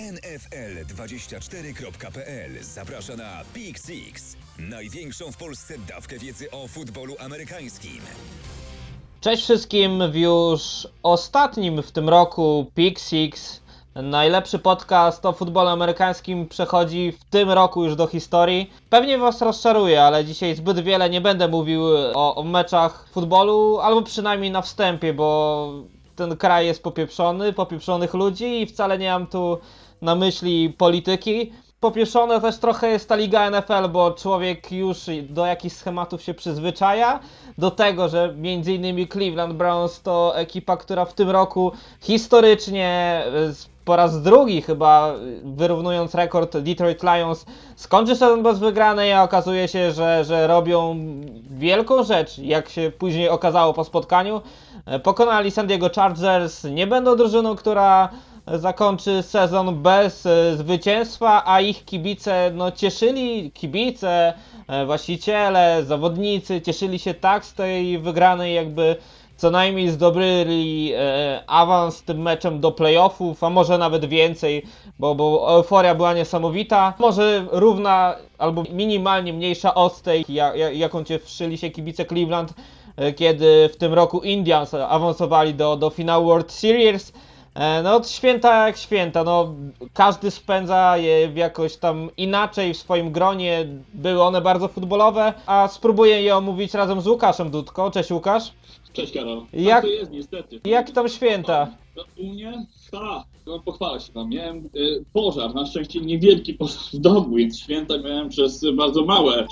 NFL24.pl zaprasza na Pick Six, największą w Polsce dawkę wiedzy o futbolu amerykańskim. Cześć wszystkim w już ostatnim w tym roku Pick Six. Najlepszy podcast o futbolu amerykańskim przechodzi w tym roku już do historii. Pewnie Was rozczaruję, ale dzisiaj zbyt wiele nie będę mówił o, o meczach futbolu, albo przynajmniej na wstępie, bo ten kraj jest popieprzony, popieprzonych ludzi i wcale nie mam tu na myśli polityki. Popieszona też trochę jest ta liga NFL, bo człowiek już do jakichś schematów się przyzwyczaja. Do tego, że innymi Cleveland Browns to ekipa, która w tym roku historycznie y, po raz drugi chyba y, wyrównując rekord Detroit Lions skończy sezon bez wygranej, a okazuje się, że, że robią wielką rzecz, jak się później okazało po spotkaniu. E, Pokonali San Diego Chargers, nie będą drużyną, która zakończy sezon bez e, zwycięstwa, a ich kibice no, cieszyli, kibice, e, właściciele, zawodnicy cieszyli się tak z tej wygranej, jakby co najmniej zdobyli e, awans tym meczem do playoffów, a może nawet więcej, bo, bo euforia była niesamowita. Może równa albo minimalnie mniejsza od tej, ja, ja, jaką cieszyli się kibice Cleveland, kiedy w tym roku Indians awansowali do, do finału World Series. E, No, święta jak święta, no, każdy spędza je w jakoś tam inaczej w swoim gronie. Były one bardzo futbolowe, a spróbuję je omówić razem z Łukaszem Dudko. Cześć Łukasz. Cześć Karol. Jak- Jak to jest niestety. Jak tam święta? No, U mnie? Tak, no pochwalę się tam. Miałem y, pożar, na szczęście niewielki pożar w domu, więc święta miałem przez bardzo małe.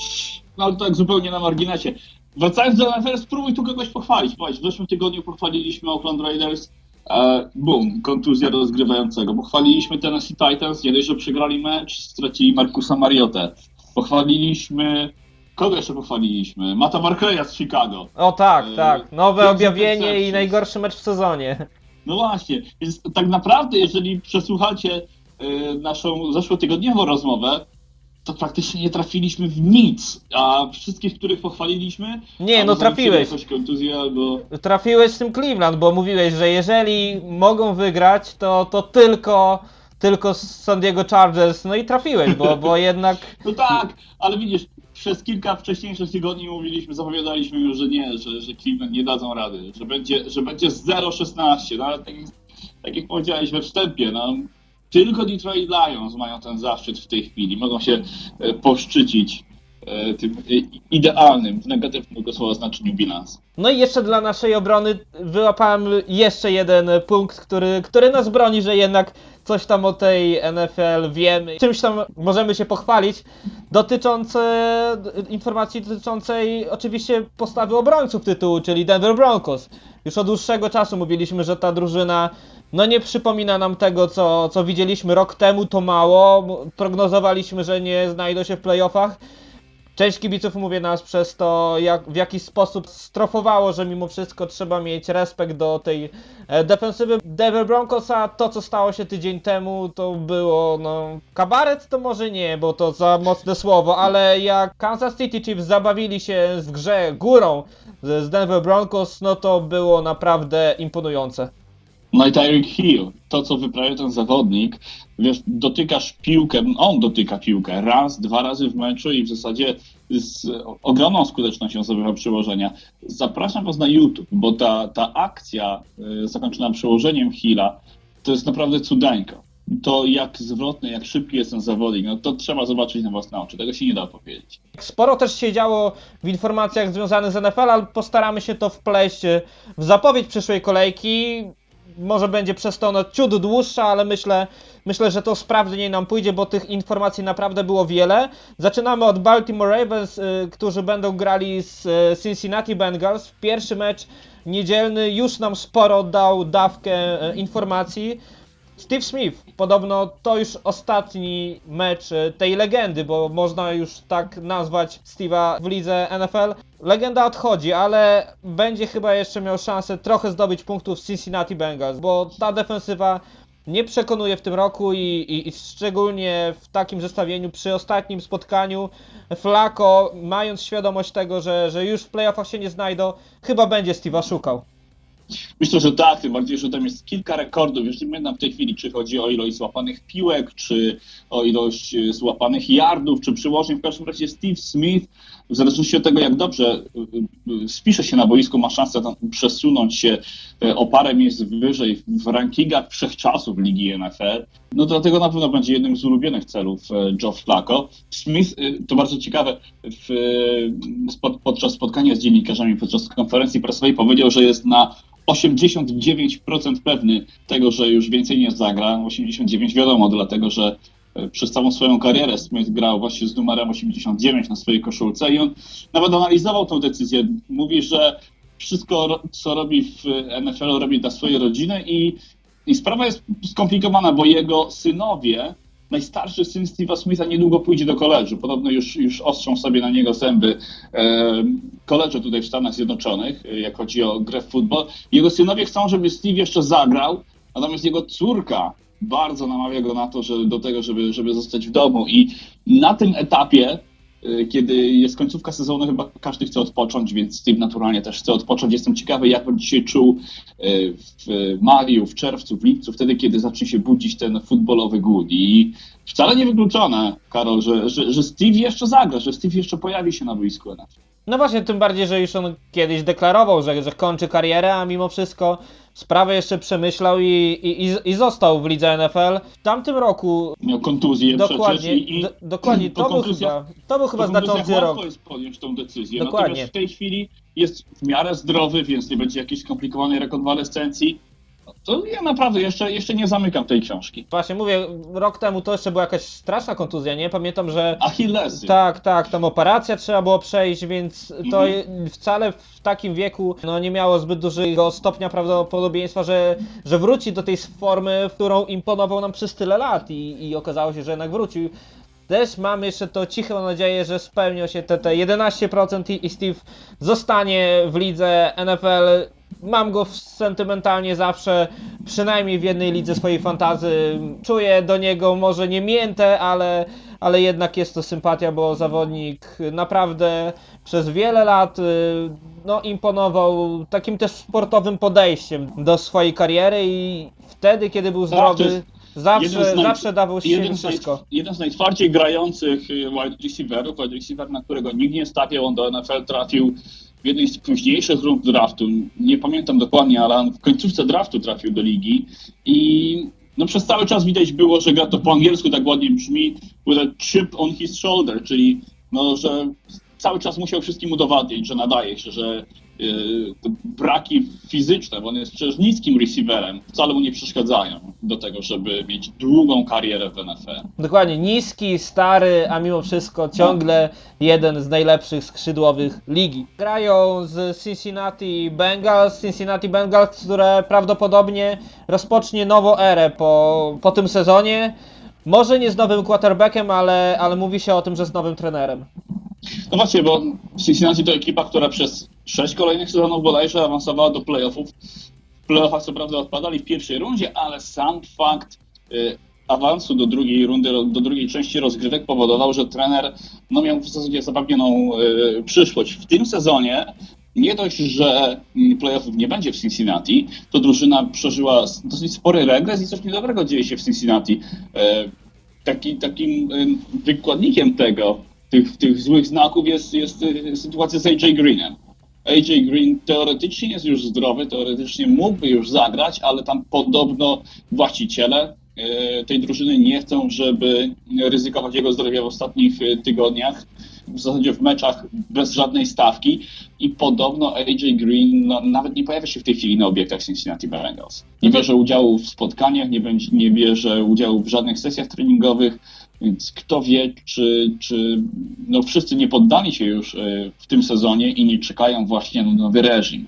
No ale tak zupełnie na marginesie. Wracając do NFL, spróbuj tu kogoś pochwalić. Powiedz, w zeszłym tygodniu pochwaliliśmy Oakland Raiders. E, boom, kontuzja rozgrywającego. Pochwaliliśmy Tennessee Titans, nie dość, że przegrali mecz, stracili Markusa Mariotę. Pochwaliliśmy... Kogo jeszcze pochwaliliśmy? Mata Barclaya z Chicago. O tak, E, tak. Nowe objawienie i najgorszy mecz w sezonie. No właśnie, więc tak naprawdę, jeżeli przesłuchacie y, naszą zeszłotygodniową rozmowę, to praktycznie nie trafiliśmy w nic, a wszystkich, których pochwaliliśmy... Nie, no trafiłeś. jakąś kontuzję, albo... Trafiłeś z tym Cleveland, bo mówiłeś, że jeżeli mogą wygrać, to, to tylko, tylko z San Diego Chargers. No i trafiłeś, bo, bo jednak No tak, ale widzisz, przez kilka wcześniejszych tygodni mówiliśmy, zapowiadaliśmy już, że nie, że, że Cleveland nie dadzą rady, że będzie, że będzie 0-16, no ale tak, tak jak powiedziałeś we wstępie, no tylko Detroit Lions mają ten zaszczyt w tej chwili, mogą się e, poszczycić e, tym e, idealnym, w negatywnego słowa znaczeniu bilans. No i jeszcze dla naszej obrony wyłapałem jeszcze jeden punkt, który, który nas broni, że jednak coś tam o tej NFL wiemy. Czymś tam możemy się pochwalić. Dotyczące informacji dotyczącej oczywiście postawy obrońców tytułu, czyli Denver Broncos. Już od dłuższego czasu mówiliśmy, że ta drużyna no nie przypomina nam tego, co, co widzieliśmy rok temu, to mało. Prognozowaliśmy, że nie znajdą się w playoffach. Część kibiców, mówię nas, przez to jak, w jakiś sposób strofowało, że mimo wszystko trzeba mieć respekt do tej e, defensywy Denver Broncos, a to co stało się tydzień temu to było, no, kabaret to może nie, bo to za mocne słowo, ale jak Kansas City Chiefs zabawili się w grze górą z, z Denver Broncos, no to było naprawdę imponujące. No i Tyreek Hill, to co wyprawia ten zawodnik, wiesz, dotykasz piłkę, on dotyka piłkę raz, dwa razy w meczu i w zasadzie z ogromną skutecznością zdobywa przyłożenia. Zapraszam was na YouTube, bo ta, ta akcja y, zakończona przyłożeniem Hilla to jest naprawdę cudeńko. To jak zwrotny, jak szybki jest ten zawodnik, no to trzeba zobaczyć na własne oczy, tego się nie da powiedzieć. Sporo też się działo w informacjach związanych z NFL, ale postaramy się to wpleść e, w zapowiedź przyszłej kolejki. Może będzie przez to ona ciut dłuższa, ale myślę, myślę, że to sprawniej nam pójdzie, bo tych informacji naprawdę było wiele. Zaczynamy od Baltimore Ravens, y, którzy będą grali z y, Cincinnati Bengals. Pierwszy mecz niedzielny już nam sporo dał dawkę y, informacji. Steve Smith, podobno to już ostatni mecz e, tej legendy, bo można już tak nazwać Steve'a w lidze NFL. Legenda odchodzi, ale będzie chyba jeszcze miał szansę trochę zdobyć punktów z Cincinnati Bengals, bo ta defensywa nie przekonuje w tym roku i, i, i szczególnie w takim zestawieniu przy ostatnim spotkaniu Flacco, mając świadomość tego, że, że już w playoffach się nie znajdą, chyba będzie Steve'a szukał. Myślę, że tak, tym bardziej, że tam jest kilka rekordów. Nie pamiętam w tej chwili, czy chodzi o ilość złapanych piłek, czy o ilość e, złapanych yardów, czy przyłożeń. W każdym razie Steve Smith, w zależności od tego, jak dobrze e, e, spisze się na boisku, ma szansę przesunąć się o parę miejsc wyżej w rankingach wszechczasów Ligi NFL. No dlatego na pewno będzie jednym z ulubionych celów Joe Flacco. Smith, to bardzo ciekawe, w, podczas spotkania z dziennikarzami, podczas konferencji prasowej powiedział, że jest na 89% pewny tego, że już więcej nie zagra. 89 wiadomo, dlatego że e, przez całą swoją karierę Smith grał właśnie z numerem 89 na swojej koszulce i on nawet analizował tą decyzję. Mówi, że wszystko, co robi w NFL, robi dla swojej rodziny i, i sprawa jest skomplikowana, bo jego synowie, najstarszy syn Steve'a Smitha niedługo pójdzie do koledżu. Podobno już, już ostrzą sobie na niego zęby e, koledże tutaj w Stanach Zjednoczonych, e, jak chodzi o grę w futbol. Jego synowie chcą, żeby Steve jeszcze zagrał, natomiast jego córka bardzo namawia go na to, że, do tego, żeby, żeby zostać w domu. I na tym etapie, kiedy jest końcówka sezonu, chyba każdy chce odpocząć, więc Steve naturalnie też chce odpocząć. Jestem ciekawy, jak będzie się czuł e, w maju, w czerwcu, w lipcu, wtedy, kiedy zacznie się budzić ten futbolowy głód. I wcale nie wykluczone, Karol, że, że, że Steve jeszcze zagra, że Steve jeszcze pojawi się na boisku. No właśnie, tym bardziej, że już on kiedyś deklarował, że, że kończy karierę, a mimo wszystko sprawę jeszcze przemyślał i, i, i, został w lidze NFL. W tamtym roku Miał kontuzję dokładnie, i, i do, dokładnie, po to był chyba, to był chyba kontuzjach znaczący rok. łatwo jest podjąć tą decyzję. Dokładnie. Natomiast w tej chwili jest w miarę zdrowy, więc nie będzie jakiejś skomplikowanej rekonwalescencji. To ja naprawdę jeszcze, jeszcze nie zamykam tej książki. Właśnie mówię, rok temu to jeszcze była jakaś straszna kontuzja, nie? Pamiętam, że Achillesy. Tak, tak, tam operacja trzeba było przejść, więc to Mhm. wcale w takim wieku no, nie miało zbyt dużego stopnia prawdopodobieństwa, że, że wróci do tej formy, w którą imponował nam przez tyle lat i, i okazało się, że jednak wrócił. Też mam jeszcze to cichą nadzieję, że spełnią się te, te 11% i, i Steve zostanie w lidze NFL. Mam go sentymentalnie zawsze, przynajmniej w jednej lidze swojej fantazy. Czuję do niego może nie miętę, ale, ale jednak jest to sympatia, bo zawodnik naprawdę przez wiele lat y, no, imponował takim też sportowym podejściem do swojej kariery i wtedy, kiedy był Tak, zdrowy, zawsze, naj- zawsze dawał siebie Jeden z, naj, wszystko. jeden z najtwardziej grających y, wide receiverów, wide receiver, na którego nikt nie stawiał, on do NFL trafił w jednej z późniejszych rund draftu. Nie pamiętam dokładnie, ale w końcówce draftu trafił do ligi i no przez cały czas widać było, że gra to po angielsku tak ładnie brzmi with a chip on his shoulder, czyli no, że cały czas musiał wszystkim udowadniać, że nadaje się, że braki fizyczne, bo on jest przecież niskim receiverem, wcale mu nie przeszkadzają do tego, żeby mieć długą karierę w NFL. Dokładnie, niski, stary, a mimo wszystko ciągle jeden z najlepszych skrzydłowych ligi. Grają z Cincinnati Bengals, Cincinnati Bengals, które prawdopodobnie rozpocznie nową erę po, po tym sezonie. Może nie z nowym quarterbackiem, ale, ale mówi się o tym, że z nowym trenerem. No właśnie, bo Cincinnati to ekipa, która przez sześć kolejnych sezonów bodajże awansowała do playoffów. W playoffach co prawda odpadali w pierwszej rundzie, ale sam fakt y, awansu do drugiej rundy, do drugiej części rozgrywek powodował, że trener no, miał w zasadzie zapewnioną y, przyszłość. W tym sezonie nie dość, że mm, playoffów nie będzie w Cincinnati, to drużyna przeżyła dosyć spory regres i coś niedobrego dzieje się w Cincinnati. E, taki, takim ym, wykładnikiem tego, tych, tych złych znaków jest, jest y, sytuacja z AJ Greenem. AJ Green teoretycznie jest już zdrowy, teoretycznie mógłby już zagrać, ale tam podobno właściciele y, tej drużyny nie chcą, żeby ryzykować jego zdrowia w ostatnich y, tygodniach. W zasadzie w meczach bez żadnej stawki i podobno AJ Green no, nawet nie pojawia się w tej chwili na obiektach Cincinnati Bengals. Nie bierze udziału w spotkaniach, nie, będzie, nie bierze udziału w żadnych sesjach treningowych, więc kto wie, czy, czy no wszyscy nie poddali się już e, w tym sezonie i nie czekają właśnie na nowy reżim.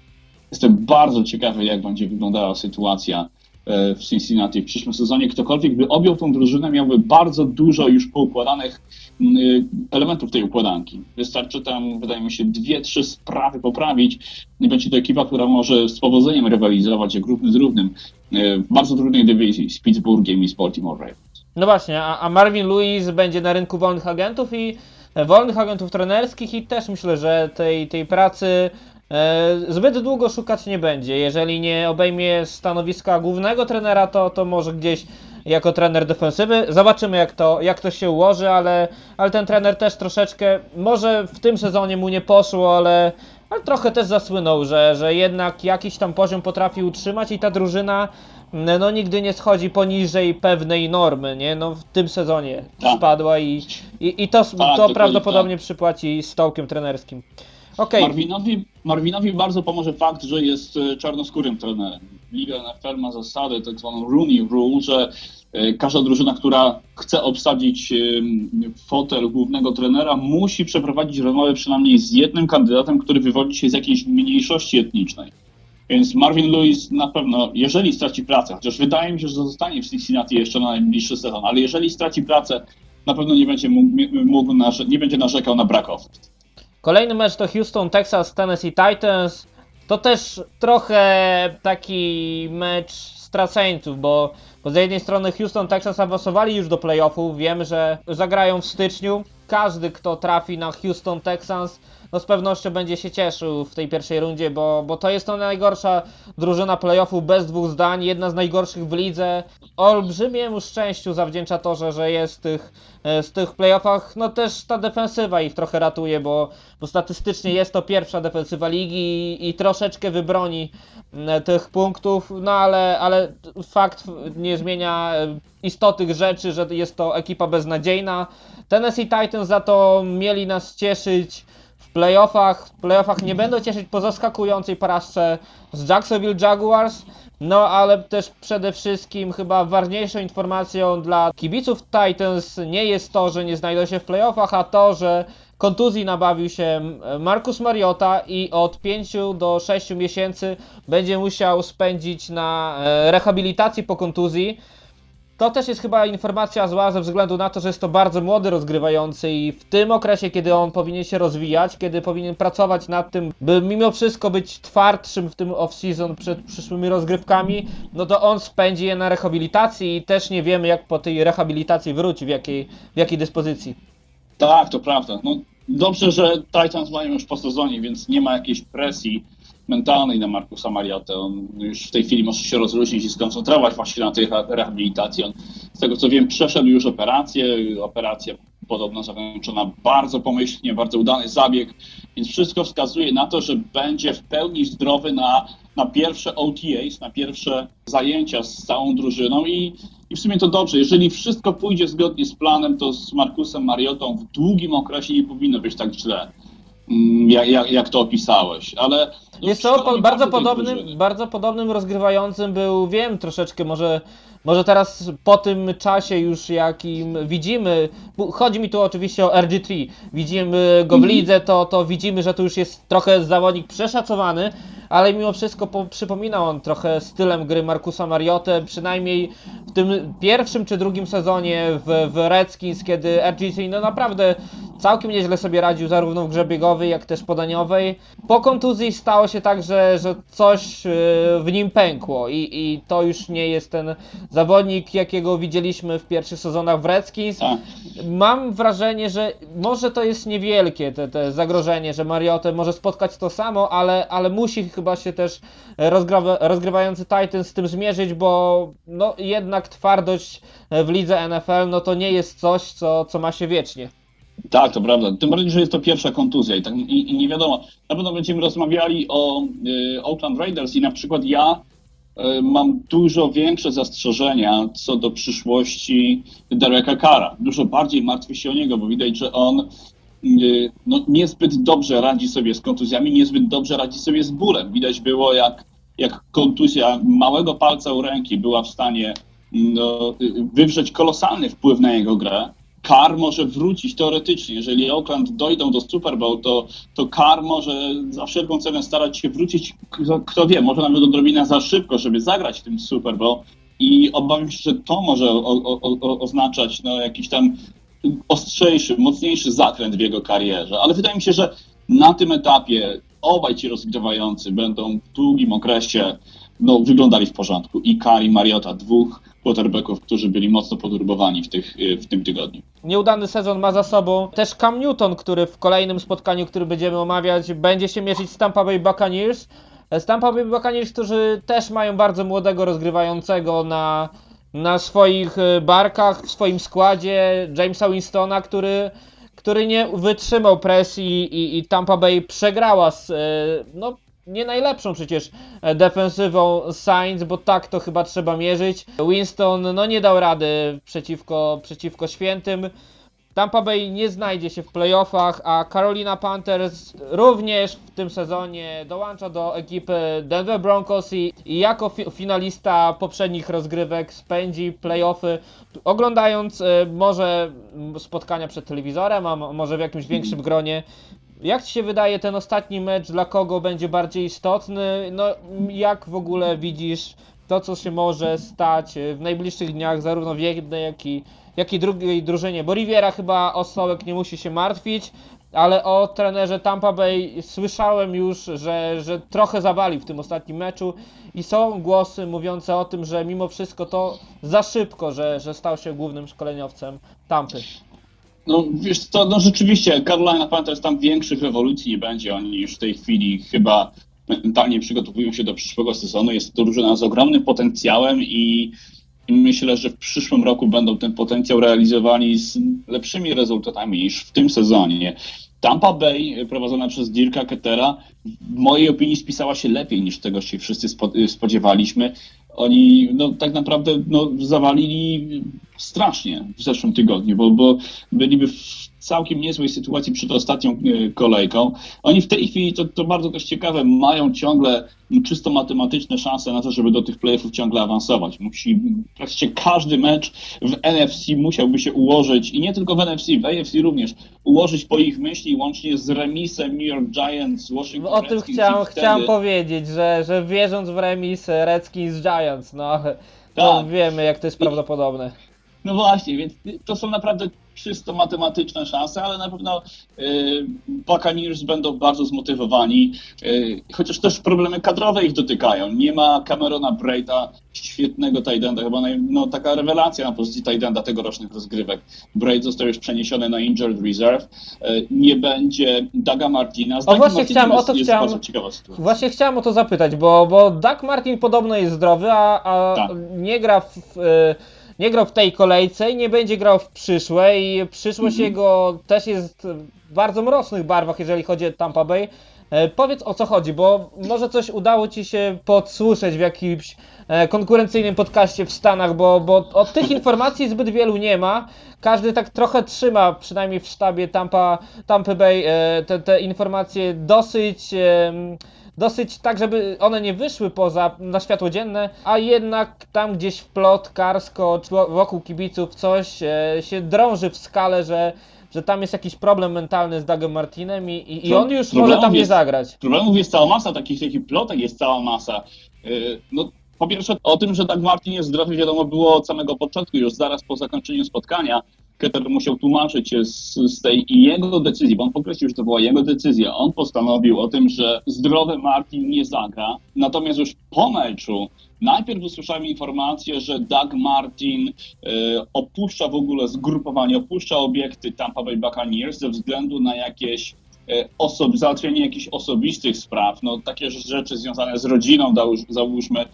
Jestem bardzo ciekawy, jak będzie wyglądała sytuacja e, w Cincinnati w przyszłym sezonie. Ktokolwiek by objął tą drużynę, miałby bardzo dużo już poukładanych y, elementów tej układanki. Wystarczy tam, wydaje mi się, dwie, trzy sprawy poprawić. Nie będzie to ekipa, która może z powodzeniem rywalizować jak równy z równym e, w bardzo trudnej dywizji z Pittsburghem i z Baltimore Ravens. No właśnie, a, a Marvin Lewis będzie na rynku wolnych agentów i e, wolnych agentów trenerskich i też myślę, że tej, tej pracy e, zbyt długo szukać nie będzie. Jeżeli nie obejmie stanowiska głównego trenera, to, to może gdzieś jako trener defensywy. Zobaczymy jak to, jak to się ułoży, ale, ale ten trener też troszeczkę, może w tym sezonie mu nie poszło, ale, ale trochę też zasłynął, że, że jednak jakiś tam poziom potrafi utrzymać i ta drużyna no nigdy nie schodzi poniżej pewnej normy, nie? No w tym sezonie Tak. spadła i, i, i to, to dokładnie prawdopodobnie przypłaci stołkiem trenerskim. Okej, Marvinowi, Marvinowi bardzo pomoże fakt, że jest e, czarnoskórym trenerem. Liga NFL ma zasadę, tak zwaną Rooney Rule, że e, każda drużyna, która chce obsadzić fotel głównego trenera, musi przeprowadzić rozmowę przynajmniej z jednym kandydatem, który wywodzi się z jakiejś mniejszości etnicznej. Więc Marvin Lewis na pewno, jeżeli straci pracę, chociaż wydaje mi się, że zostanie w Cincinnati jeszcze na najbliższy sezon, ale jeżeli straci pracę, na pewno nie będzie mógł, mógł nie będzie narzekał na brak ofert. Kolejny mecz to Houston, Texas, Tennessee Titans. To też trochę taki mecz straceńców, bo, bo z jednej strony Houston, Texas awansowali już do playoffów. Wiem, że zagrają w styczniu. Każdy, kto trafi na Houston, Texans, no z pewnością będzie się cieszył w tej pierwszej rundzie, bo, bo to jest to najgorsza drużyna playoffów bez dwóch zdań, jedna z najgorszych w lidze. Olbrzymiemu szczęściu zawdzięcza to, że, że jest w tych, e, z tych playoffach, no też ta defensywa ich trochę ratuje, bo, bo statystycznie jest to pierwsza defensywa ligi i, i troszeczkę wybroni tych punktów, no ale, ale fakt nie zmienia e, istoty rzeczy, że jest to ekipa beznadziejna. Tennessee Titans za to mieli nas cieszyć w playoffach. W playoffach nie będą cieszyć po zaskakującej porażce z Jacksonville Jaguars. No, ale też przede wszystkim chyba ważniejszą informacją dla kibiców Titans nie jest to, że nie znajdą się w playoffach, a to, że kontuzji nabawił się Marcus Mariota i od 5 do 6 miesięcy będzie musiał spędzić na e, rehabilitacji po kontuzji. To też jest chyba informacja zła ze względu na to, że jest to bardzo młody rozgrywający i w tym okresie, kiedy on powinien się rozwijać, kiedy powinien pracować nad tym, by mimo wszystko być twardszym w tym off-season przed przyszłymi rozgrywkami, no to on spędzi je na rehabilitacji i też nie wiemy jak po tej rehabilitacji wróci, w jakiej, w jakiej dyspozycji. Tak, to prawda. No, dobrze, że Titans mają już po sezonie, więc nie ma jakiejś presji mentalnej na Markusa Mariotę. On już w tej chwili może się rozluźnić i skoncentrować właśnie na tej re- rehabilitacji. On, z tego co wiem, przeszedł już operację. Operacja podobno zakończona bardzo pomyślnie, bardzo udany zabieg, więc wszystko wskazuje na to, że będzie w pełni zdrowy na, na pierwsze OTAs, na pierwsze zajęcia z całą drużyną i, i w sumie to dobrze. Jeżeli wszystko pójdzie zgodnie z planem, to z Markusem Mariotą w długim okresie nie powinno być tak źle, jak, jak, jak to opisałeś, ale... no, Jest to szkoda po, bardzo podobnym, drużyny. bardzo podobnym rozgrywającym był, wiem troszeczkę, może, może teraz po tym czasie już jakim widzimy, chodzi mi tu oczywiście o RG3, widzimy go w Mhm. lidze, to, to widzimy, że tu już jest trochę zawodnik przeszacowany, ale mimo wszystko po, przypomina on trochę stylem gry Markusa Mariotę, przynajmniej w tym pierwszym czy drugim sezonie w, w Redskins, kiedy RG3 no naprawdę całkiem nieźle sobie radził zarówno w grze biegowej, jak też podaniowej. Po kontuzji stało się tak, że, że coś yy, w nim pękło i, i to już nie jest ten zawodnik, jakiego widzieliśmy w pierwszych sezonach w Redskins. Tak. Mam wrażenie, że może to jest niewielkie te, te zagrożenie, że Mariotę może spotkać to samo, ale, ale musi chyba się też rozgrawa, rozgrywający Titan z tym zmierzyć, bo no jednak twardość w lidze NFL no to nie jest coś, co, co ma się wiecznie. Tak, to prawda. Tym bardziej, że jest to pierwsza kontuzja i, tak, i, i nie wiadomo. Na pewno będziemy rozmawiali o y, Oakland Raiders i na przykład ja y, mam dużo większe zastrzeżenia co do przyszłości Dereka Carra. Dużo bardziej martwię się o niego, bo widać, że on no, niezbyt dobrze radzi sobie z kontuzjami, niezbyt dobrze radzi sobie z bólem. Widać było, jak, jak kontuzja małego palca u ręki była w stanie no, y, wywrzeć kolosalny wpływ na jego grę. Carr może wrócić teoretycznie. Jeżeli Oakland dojdą do Super Bowl, to, to Carr może za wszelką cenę starać się wrócić, kto, kto wie, może nawet odrobinę za szybko, żeby zagrać w tym Super Bowl. I obawiam się, że to może o, o, o, oznaczać no, jakiś tam ostrzejszy, mocniejszy zakręt w jego karierze. Ale wydaje mi się, że na tym etapie obaj ci rozgrywający będą w długim okresie no, wyglądali w porządku. I Carr i Mariota, dwóch quarterbacków, którzy byli mocno poturbowani w, tych, w tym tygodniu. Nieudany sezon ma za sobą też Cam Newton, który w kolejnym spotkaniu, który będziemy omawiać, będzie się mierzyć z Tampa Bay Buccaneers. Z Tampa Bay Buccaneers, którzy też mają bardzo młodego rozgrywającego na, na swoich e, barkach, w swoim składzie, Jamesa Winstona, który, który nie wytrzymał presji i, i Tampa Bay przegrała z, e, no, nie najlepszą przecież e, defensywą Saints, bo tak to chyba trzeba mierzyć. Winston no nie dał rady przeciwko, przeciwko świętym. Tampa Bay nie znajdzie się w playoffach, a Carolina Panthers również w tym sezonie dołącza do ekipy Denver Broncos i, i jako fi finalista poprzednich rozgrywek spędzi playoffy oglądając e, może spotkania przed telewizorem, a mo- może w jakimś większym gronie. Jak Ci się wydaje ten ostatni mecz, dla kogo będzie bardziej istotny? No, jak w ogóle widzisz to, co się może stać e, w najbliższych dniach, zarówno w jednej, jak i, jak i drugiej drużynie? Bo Riviera chyba o Sołek nie musi się martwić, ale o trenerze Tampa Bay słyszałem już, że, że trochę zawali w tym ostatnim meczu i są głosy mówiące o tym, że mimo wszystko to za szybko, że, że stał się głównym szkoleniowcem Tampy. No wiesz co, no rzeczywiście Carolina Panthers tam większych rewolucji nie będzie. Oni już w tej chwili chyba mentalnie przygotowują się do przyszłego sezonu. Jest to drużyna z ogromnym potencjałem i myślę, że w przyszłym roku będą ten potencjał realizowali z lepszymi rezultatami niż w tym sezonie. Tampa Bay, prowadzona przez Dirka Kettera, w mojej opinii spisała się lepiej niż tego się wszyscy spo- spodziewaliśmy. Oni no, tak naprawdę no, zawalili strasznie w zeszłym tygodniu, bo, bo byliby w całkiem niezłej sytuacji przed ostatnią e, kolejką. Oni w tej chwili, to, to bardzo też ciekawe, mają ciągle czysto matematyczne szanse na to, żeby do tych playoffów ciągle awansować. Musi, praktycznie każdy mecz w NFC musiałby się ułożyć i nie tylko w NFC, w AFC również, ułożyć po ich myśli łącznie z remisem New York Giants, Washington No, O tym chciałem, i wtedy- chciałem powiedzieć, że, że wierząc w remis Redskins Giants, no, no Tak. wiemy jak to jest prawdopodobne. No właśnie, więc to są naprawdę czysto matematyczne szanse, ale na pewno y, Buccaneers będą bardzo zmotywowani, y, chociaż też problemy kadrowe ich dotykają. Nie ma Camerona Braida, świetnego tight enda, chyba naj, no, taka rewelacja na pozycji tight enda tegorocznych rozgrywek. Braid został już przeniesiony na injured reserve. Y, nie będzie Daga Martina. Z O, właśnie chciałem- o to chciałem-. Właśnie chciałem o to zapytać, bo, bo Doug Martin podobno jest zdrowy, a, a Tak. nie gra w, w, nie grał w tej kolejce i nie będzie grał w przyszłej. Przyszłość Mhm. jego też jest w bardzo mrocznych barwach, jeżeli chodzi o Tampa Bay. E, Powiedz o co chodzi, bo może coś udało Ci się podsłyszeć w jakimś e, konkurencyjnym podcaście w Stanach, bo, bo od tych informacji zbyt wielu nie ma. Każdy tak trochę trzyma, przynajmniej w sztabie Tampa, Tampa Bay, e, te, te informacje dosyć dosyć tak, żeby one nie wyszły poza na światło dzienne, a jednak tam gdzieś w plotkarsko wokół kibiców coś się drąży w skalę, że, że tam jest jakiś problem mentalny z Dougem Martinem i, i, i on już może tam nie jest- zagrać. Problemów jest cała masa, takich, takich plotek jest cała masa. Yy, No, po pierwsze, o tym, że Doug Martin jest zdrowy, wiadomo było od samego początku, już zaraz po zakończeniu spotkania. Keter musiał tłumaczyć się z, z tej jego decyzji, bo on podkreślił, że to była jego decyzja. On postanowił o tym, że zdrowy Martin nie zagra. Natomiast już po meczu najpierw usłyszałem informację, że Doug Martin e, opuszcza w ogóle zgrupowanie, opuszcza obiekty Tampa Bay Buccaneers ze względu na jakieś e, osob, załatwienie jakichś osobistych spraw, no takie rzeczy związane z rodziną, załóż- załóżmy,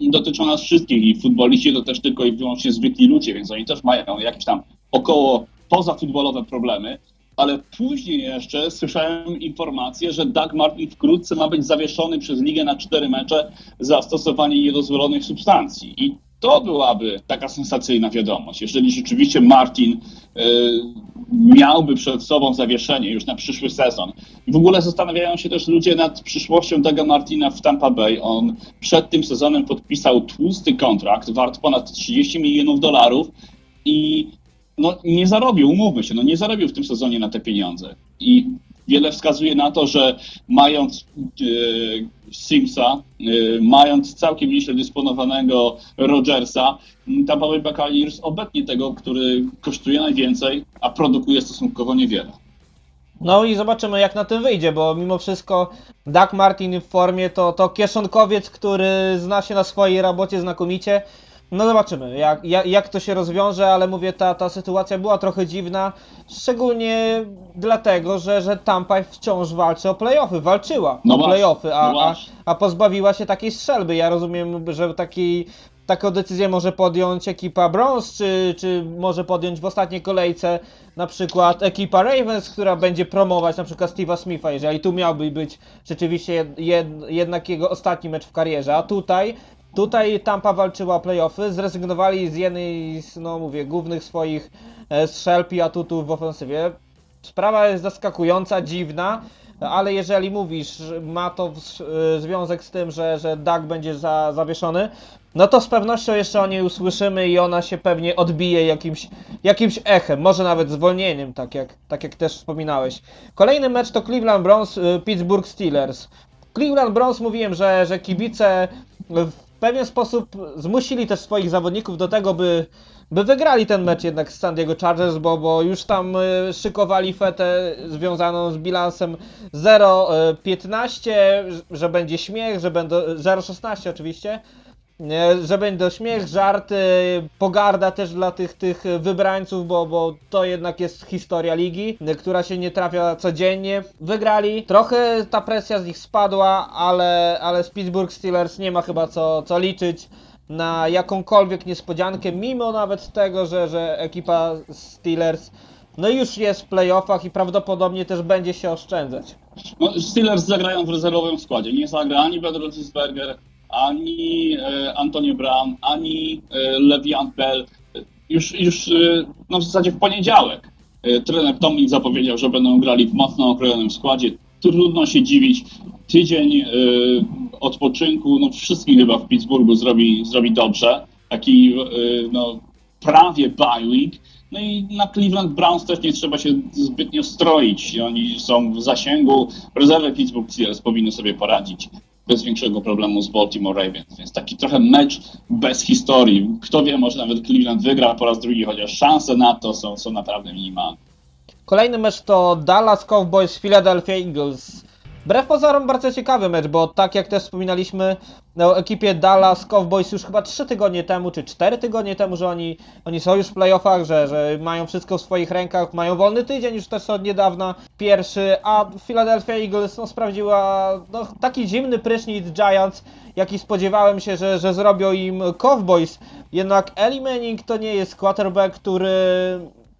dotyczą nas wszystkich i futboliści to też tylko i wyłącznie zwykli ludzie, więc oni też mają jakieś tam około pozafutbolowe problemy, ale później jeszcze słyszałem informację, że Doug Martin wkrótce ma być zawieszony przez ligę na cztery mecze za stosowanie niedozwolonych substancji i to byłaby taka sensacyjna wiadomość. Jeżeli rzeczywiście Martin y, miałby przed sobą zawieszenie już na przyszły sezon. I w ogóle zastanawiają się też ludzie nad przyszłością Doga Martina w Tampa Bay. On przed tym sezonem podpisał tłusty kontrakt wart ponad 30 milionów dolarów i no, nie zarobił, umówmy się, no nie zarobił w tym sezonie na te pieniądze. I wiele wskazuje na to, że mając e, Simsa, e, mając całkiem nieźle dysponowanego Rogersa, Tampa Bay Buccaneers obetnie tego, który kosztuje najwięcej, a produkuje stosunkowo niewiele. No i zobaczymy jak na tym wyjdzie, bo mimo wszystko Doug Martin w formie to, to kieszonkowiec, który zna się na swojej robocie znakomicie. No zobaczymy, jak, jak, jak to się rozwiąże, ale mówię, ta, ta sytuacja była trochę dziwna, szczególnie dlatego, że, że Tampa wciąż walczy o playoffy, walczyła No o właśnie, playoffy, a, no a, a pozbawiła się takiej strzelby. Ja rozumiem, że taki, taką decyzję może podjąć ekipa Browns, czy, czy może podjąć w ostatniej kolejce na przykład ekipa Ravens, która będzie promować na przykład Steve'a Smitha, jeżeli tu miałby być rzeczywiście jed, jed, jednak jego ostatni mecz w karierze, a tutaj Tutaj Tampa walczyła o playoffy, zrezygnowali z jednej z, no mówię, głównych swoich e, strzelb i atutów w ofensywie. Sprawa jest zaskakująca, dziwna, ale jeżeli mówisz, ma to e, związek z tym, że, że Doug będzie za, zawieszony, no to z pewnością jeszcze o niej usłyszymy i ona się pewnie odbije jakimś, jakimś echem, może nawet zwolnieniem, tak jak, tak jak też wspominałeś. Kolejny mecz to Cleveland Browns, y, Pittsburgh Steelers. Cleveland Browns mówiłem, że, że kibice w pewien sposób zmusili też swoich zawodników do tego, by, by wygrali ten mecz jednak z San Diego Chargers, bo, bo już tam y, szykowali fetę związaną z bilansem 0-15, że będzie śmiech, że będą 0-16 oczywiście. Nie, że będą śmiech, żarty, pogarda też dla tych, tych wybrańców, bo, bo to jednak jest historia ligi, która się nie trafia codziennie. Wygrali, trochę ta presja z nich spadła, ale, ale z Pittsburgh Steelers nie ma chyba co, co liczyć na jakąkolwiek niespodziankę, mimo nawet tego, że, że ekipa Steelers no już jest w playoffach i prawdopodobnie też będzie się oszczędzać. No, Steelers zagrają w rezerwowym składzie. Nie zagra ani Ben Roethlisberger, ani e, Antonio Brown, ani e, Le'Veon Bell. Już, już e, no w zasadzie w poniedziałek trener Tomlin zapowiedział, że będą grali w mocno okrojonym składzie. Trudno się dziwić. Tydzień odpoczynku, no wszystkim chyba w Pittsburghu zrobi, zrobi dobrze. Taki no, prawie bye week. No i na Cleveland Browns też nie trzeba się zbytnio stroić. Oni są w zasięgu. Rezerwy Pittsburgh Steelers powinny sobie poradzić bez większego problemu z Baltimore Ravens. Więc taki trochę mecz bez historii. Kto wie, może nawet Cleveland wygra po raz drugi, chociaż szanse na to są, są naprawdę minimalne. Kolejny mecz to Dallas Cowboys Philadelphia Eagles. Wbrew pozorom bardzo ciekawy mecz, bo tak jak też wspominaliśmy no, o ekipie Dallas Cowboys już chyba 3 tygodnie temu, czy 4 tygodnie temu, że oni, oni są już w playoffach, że, że mają wszystko w swoich rękach, mają wolny tydzień już też od niedawna, pierwszy, a Philadelphia Eagles no, sprawdziła no, taki zimny prysznic Giants, jaki spodziewałem się, że, że zrobią im Cowboys. Jednak Eli Manning to nie jest quarterback, który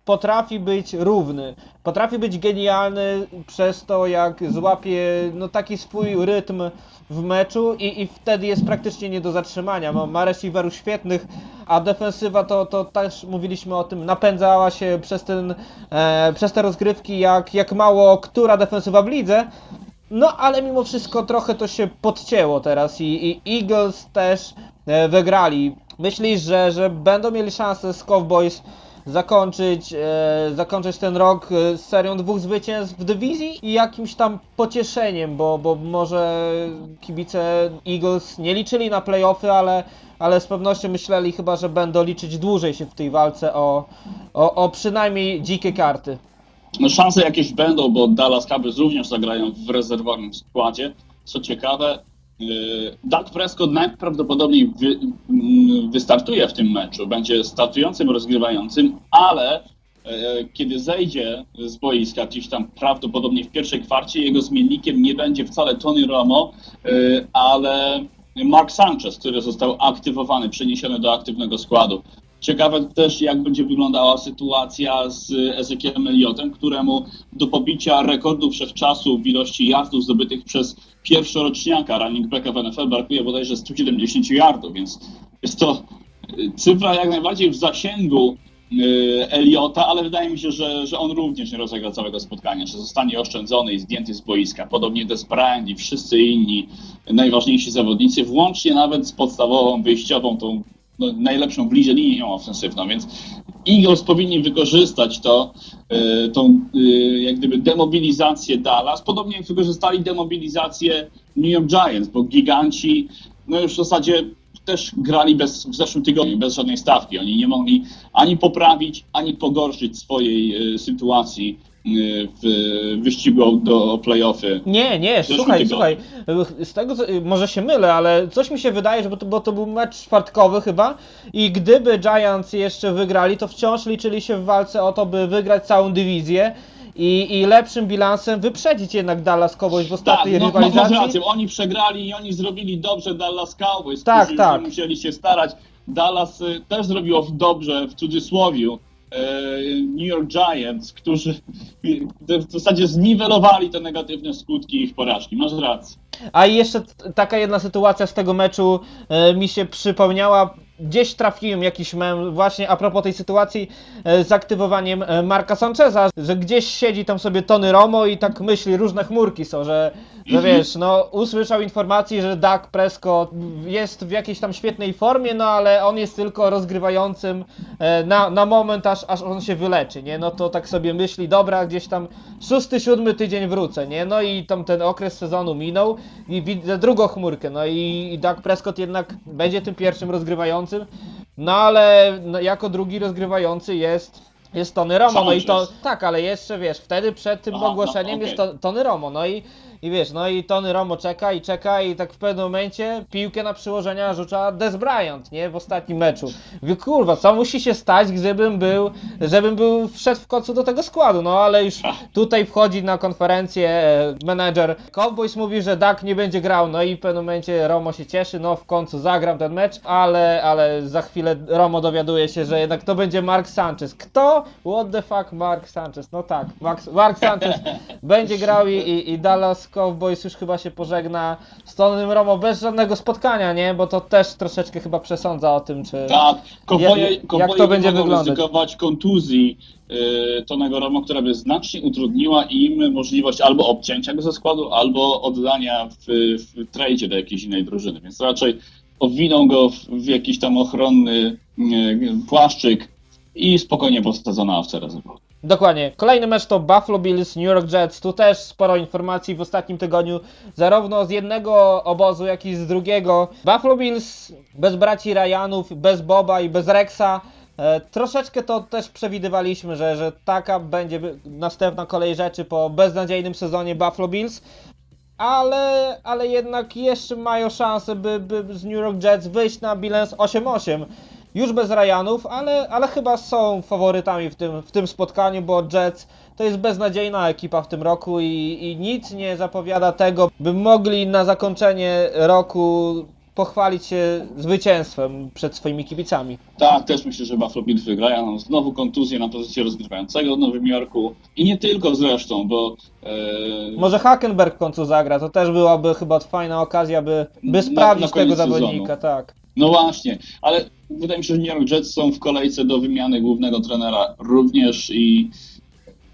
potrafi być równy, potrafi być genialny przez to, jak złapie no, taki swój rytm w meczu i, i wtedy jest praktycznie nie do zatrzymania. Ma, ma receiverów świetnych, a defensywa to, to też mówiliśmy o tym, napędzała się przez, ten, e, przez te rozgrywki jak, jak mało która defensywa w lidze. No ale mimo wszystko trochę to się podcięło teraz i, i Eagles też e, wygrali. Myślisz, że, że będą mieli szansę z Cowboys zakończyć, e, zakończyć ten rok e, z serią dwóch zwycięstw w dywizji i jakimś tam pocieszeniem, bo, bo może kibice Eagles nie liczyli na playoffy, ale, ale z pewnością myśleli chyba, że będą liczyć dłużej się w tej walce o, o, o przynajmniej dzikie karty. No, szanse jakieś będą, bo Dallas Cowboys również zagrają w rezerwowym składzie. Co ciekawe, yy, Dak Prescott najprawdopodobniej wy, mm, wystartuje w tym meczu. Będzie startującym, rozgrywającym, ale yy, kiedy zejdzie z boiska, gdzieś tam prawdopodobnie w pierwszej kwarcie, jego zmiennikiem nie będzie wcale Tony Romo, yy, ale Mark Sanchez, który został aktywowany, przeniesiony do aktywnego składu. Ciekawe też, jak będzie wyglądała sytuacja z Ezekielem Elliotem, któremu do pobicia rekordu wszechczasu w ilości yardów zdobytych przez pierwszoroczniaka running backa w NFL brakuje bodajże 170 yardów, więc jest to y, cyfra jak najbardziej w zasięgu y, Eliota, ale wydaje mi się, że, że on również nie rozegra całego spotkania, że zostanie oszczędzony i zdjęty z boiska. Podobnie Des Bryant i wszyscy inni najważniejsi zawodnicy, włącznie nawet z podstawową, wyjściową, tą no, najlepszą w lidzie linią ofensywną, więc Eagles powinni wykorzystać to, y, tą y, jak gdyby demobilizację Dallas, podobnie jak wykorzystali demobilizację New York Giants, bo giganci no już w zasadzie też grali bez, w zeszłym tygodniu bez żadnej stawki. Oni nie mogli ani poprawić, ani pogorszyć swojej y, sytuacji w wyścigu do playoffy. Nie, nie, słuchaj, tygodniu. słuchaj. Z tego, co, może się mylę, ale coś mi się wydaje, że bo to, bo to był mecz czwartkowy chyba i gdyby Giants jeszcze wygrali, to wciąż liczyli się w walce o to, by wygrać całą dywizję i, i lepszym bilansem wyprzedzić jednak Dallas Cowboys w Tak, ostatniej no, no, rywalizacji. rację, oni przegrali i oni zrobili dobrze Dallas Cowboys, Tak, tak. musieli się starać. Dallas y, też zrobiło dobrze, w cudzysłowie, New York Giants, którzy w zasadzie zniwelowali te negatywne skutki ich porażki. Masz rację. A jeszcze taka jedna sytuacja z tego meczu e, mi się przypomniała. Gdzieś trafiłem jakiś mem właśnie a propos tej sytuacji e, z aktywowaniem e, Marka Sancheza, że gdzieś siedzi tam sobie Tony Romo i tak myśli, różne chmurki są, że, że Mhm. wiesz, no usłyszał informacji, że Dak Prescott jest w jakiejś tam świetnej formie, no ale on jest tylko rozgrywającym e, na, na moment, aż, aż on się wyleczy, nie? No to tak sobie myśli, dobra, gdzieś tam szósty, siódmy tydzień wrócę, nie? No i tam ten okres sezonu minął i widzę drugą chmurkę, no i, i Dak Prescott jednak będzie tym pierwszym rozgrywającym, no ale no, jako drugi rozgrywający jest jest Tony Romo, no i to tak, ale jeszcze wiesz, wtedy przed tym Aha, no, ogłoszeniem jest to, Tony Romo, no i, i wiesz, no i Tony Romo czeka i czeka i tak w pewnym momencie piłkę na przyłożenia rzuca Des Bryant, nie, w ostatnim meczu. Mówię, kurwa, co musi się stać, gdybym był, żebym był, wszedł w końcu do tego składu, no ale już tutaj wchodzi na konferencję e, menedżer Cowboys mówi, że Dak nie będzie grał, no i w pewnym momencie Romo się cieszy, no w końcu zagram ten mecz, ale, ale za chwilę Romo dowiaduje się, że jednak to będzie Mark Sanchez. Kto? What the fuck Mark Sanchez? No tak, Mark, Mark Sanchez będzie grał i, i, i Dallas Cowboys już chyba się pożegna z Tonym Romo bez żadnego spotkania, nie? Bo to też troszeczkę chyba przesądza o tym, czy... Tak, konwoje, Jak- jak to będzie wyglądać? ryzykować kontuzji y, Tonego Romo, która by znacznie utrudniła im możliwość albo obcięcia go ze składu, albo oddania w, w tradzie do jakiejś innej drużyny, więc raczej owiną go w, w jakiś tam ochronny y, płaszczyk i spokojnie postadzą na awce rezerwowej. Dokładnie. Kolejny mecz to Buffalo Bills, New York Jets. Tu też sporo informacji w ostatnim tygodniu, zarówno z jednego obozu, jak i z drugiego. Buffalo Bills bez braci Ryanów, bez Boba i bez Rexa. E, troszeczkę to też przewidywaliśmy, że, że taka będzie następna kolej rzeczy po beznadziejnym sezonie Buffalo Bills. Ale, ale jednak jeszcze mają szansę, by, by z New York Jets wyjść na bilans 8-8. Już bez Ryanów, ale, ale chyba są faworytami w tym, w tym spotkaniu, bo Jets to jest beznadziejna ekipa w tym roku i, i nic nie zapowiada tego, by mogli na zakończenie roku pochwalić się zwycięstwem przed swoimi kibicami. Tak, też myślę, że Buffalo Bills wygrają. Znowu kontuzję na pozycję rozgrywającego w Nowym Jorku i nie tylko zresztą, bo e, Może Hackenberg w końcu zagra, to też byłaby chyba fajna okazja, by, by Na- sprawdzić na koniec tego zawodnika, tak. No właśnie, ale wydaje mi się, że New York Jets są w kolejce do wymiany głównego trenera również i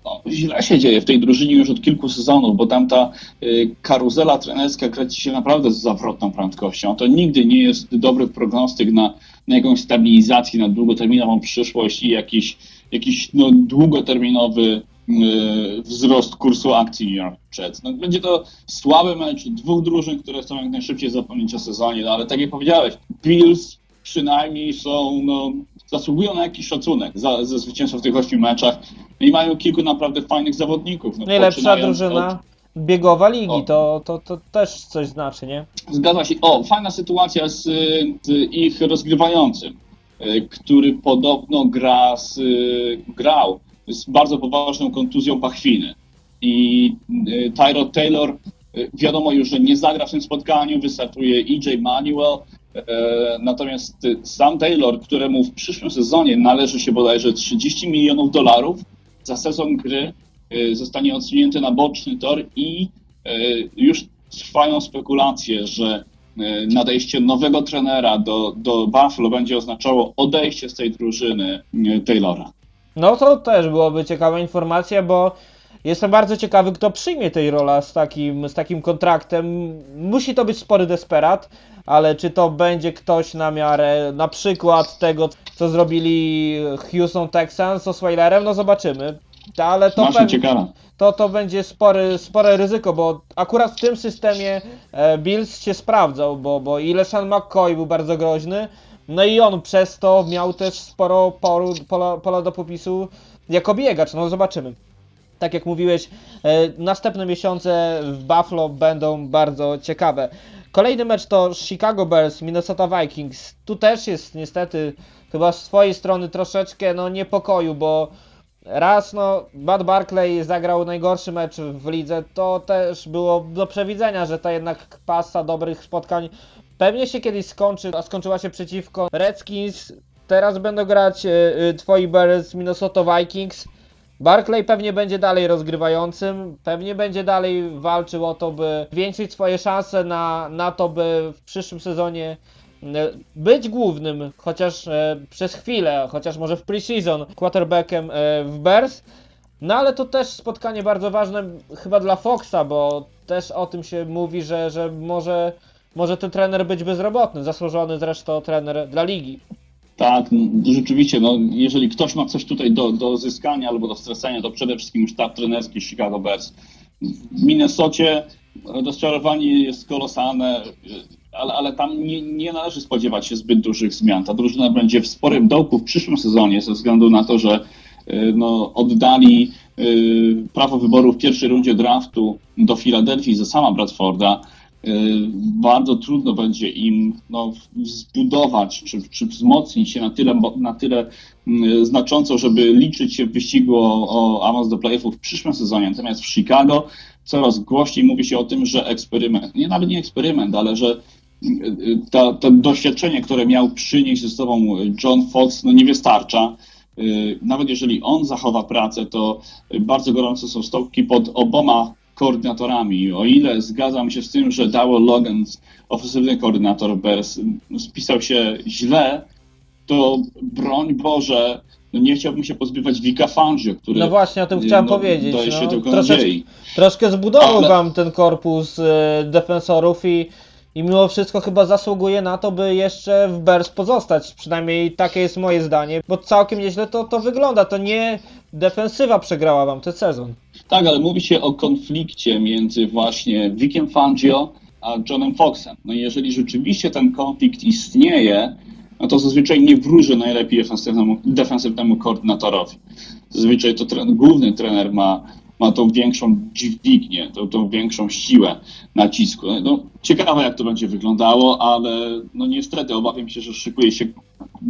no, źle się dzieje w tej drużynie już od kilku sezonów, bo tam ta y, karuzela trenerska kręci się naprawdę z zawrotną prędkością. To nigdy nie jest dobry prognostyk na, na jakąś stabilizację, na długoterminową przyszłość i jakiś, jakiś no, długoterminowy y, wzrost kursu akcji New York Jets. No, będzie to słaby mecz dwóch drużyn, które chcą jak najszybciej zapomnieć o sezonie, no, ale tak jak powiedziałeś, Bills przynajmniej są, no, zasługują na jakiś szacunek za, ze zwycięstwo w tych ośmiu meczach i mają kilku naprawdę fajnych zawodników. No, Najlepsza drużyna biegowa ligi, to, to, to też coś znaczy, nie? Od, zgadza się. O, fajna sytuacja z, z ich rozgrywającym, y, który podobno gra z, y, grał z bardzo poważną kontuzją pachwiny. I y, Tyrod Taylor wiadomo już, że nie zagra w tym spotkaniu, wystartuje EJ Manuel. E, Natomiast y, sam Taylor, któremu w przyszłym sezonie należy się bodajże 30 milionów dolarów za sezon gry, y, zostanie odsunięty na boczny tor i y, już trwają spekulacje, że y, nadejście nowego trenera do, do Buffalo będzie oznaczało odejście z tej drużyny Taylora. No to też byłoby ciekawa informacja, bo jestem bardzo ciekawy, kto przyjmie tej rola z takim, z takim kontraktem. Musi to być spory desperat, ale czy to będzie ktoś na miarę na przykład tego, co zrobili Houston Texans z Osweilerem, no zobaczymy. Ale to, Właśnie pew- ciekawe. to, to będzie spory, spore ryzyko, bo akurat w tym systemie e, Bills się sprawdzał, bo, bo i LeSean McCoy był bardzo groźny, no i on przez to miał też sporo polu, pola, pola do popisu jako biegacz, no zobaczymy. tak jak mówiłeś, e, następne miesiące w Buffalo będą bardzo ciekawe. Kolejny mecz to Chicago Bears, Minnesota Vikings. Tu też jest niestety chyba z swojej strony troszeczkę no, niepokoju, bo raz no Bud Barclay zagrał najgorszy mecz w lidze, to też było do przewidzenia, że ta jednak pasa dobrych spotkań pewnie się kiedyś skończy, a skończyła się przeciwko Redskins. Teraz będą grać y, y, twoi Bears Minnesota Vikings. Barclay pewnie będzie dalej rozgrywającym, pewnie będzie dalej walczył o to, by zwiększyć swoje szanse na, na to, by w przyszłym sezonie e, być głównym, chociaż e, przez chwilę, chociaż może w preseason, quarterbackiem e, w Bears. No ale to też spotkanie bardzo ważne chyba dla Foxa, bo też o tym się mówi, że, że może, może ten trener być bezrobotny, zasłużony zresztą trener dla ligi. Tak, no, rzeczywiście, no, jeżeli ktoś ma coś tutaj do, do zyskania albo do stracenia, to przede wszystkim sztab trenerski Chicago Bears. W Minnesocie rozczarowanie jest kolosalne, ale, ale tam nie, nie należy spodziewać się zbyt dużych zmian. Ta drużyna będzie w sporym dołku w przyszłym sezonie ze względu na to, że y, no, oddali y, prawo wyboru w pierwszej rundzie draftu do Filadelfii ze sama Bradforda. Y, bardzo trudno będzie im no, zbudować czy, czy wzmocnić się na tyle, na tyle mm, znacząco, żeby liczyć się w wyścigu o, o awans do playoffów w przyszłym sezonie. Natomiast w Chicago coraz głośniej mówi się o tym, że eksperyment, nie nawet nie eksperyment, ale że y, y, to doświadczenie, które miał przynieść ze sobą John Fox, no nie wystarcza. Nawet jeżeli on zachowa pracę, to bardzo gorące są stopki pod oboma koordynatorami. O ile zgadzam się z tym, że Dowell Logan, ofensywny koordynator Bears, spisał się źle, to broń Boże, no nie chciałbym się pozbywać Vika Fangio, który No właśnie, o tym chciałem no, powiedzieć. daje się no. tylko Troszeczkę- nadziei. Troszkę zbudował Ale- wam ten korpus e, defensorów i, i mimo wszystko chyba zasługuje na to, by jeszcze w Bears pozostać. Przynajmniej takie jest moje zdanie, bo całkiem nieźle to, to wygląda. To nie defensywa przegrała wam ten sezon. Tak, ale mówi się o konflikcie między właśnie Vickiem Fangio a Johnem Foxem. No i jeżeli rzeczywiście ten konflikt istnieje, no to zazwyczaj nie wróży najlepiej ofensywnemu, defensywnemu koordynatorowi. Zazwyczaj to tren, główny trener ma, ma tą większą dźwignię, tą, tą większą siłę nacisku. No, ciekawe jak to będzie wyglądało, ale no niestety obawiam się, że szykuje się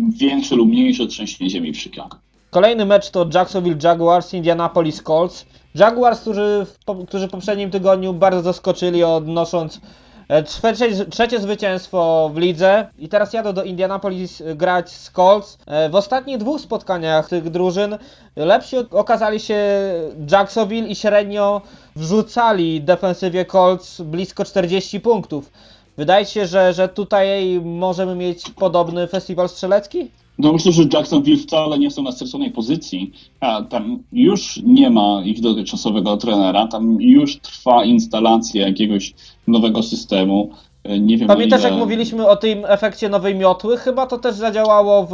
większe lub mniejsze trzęsienie ziemi w Chicago. Kolejny mecz to Jacksonville Jaguars, Indianapolis Colts. Jaguars, którzy w, którzy w poprzednim tygodniu bardzo zaskoczyli, odnosząc e, trzecie, trzecie zwycięstwo w lidze. I teraz jadą do Indianapolis e, grać z Colts. E, W ostatnich dwóch spotkaniach tych drużyn lepsi okazali się Jacksonville i średnio wrzucali defensywie Colts blisko 40 punktów. Wydaje się, że, że tutaj możemy mieć podobny festiwal strzelecki? No myślę, że Jacksonville wcale nie są na straconej pozycji. A tam już nie ma ich dotychczasowego trenera, tam już trwa instalacja jakiegoś nowego systemu. E, Nie wiem, Pamiętasz ile... jak mówiliśmy o tym efekcie nowej miotły? Chyba to też zadziałało w,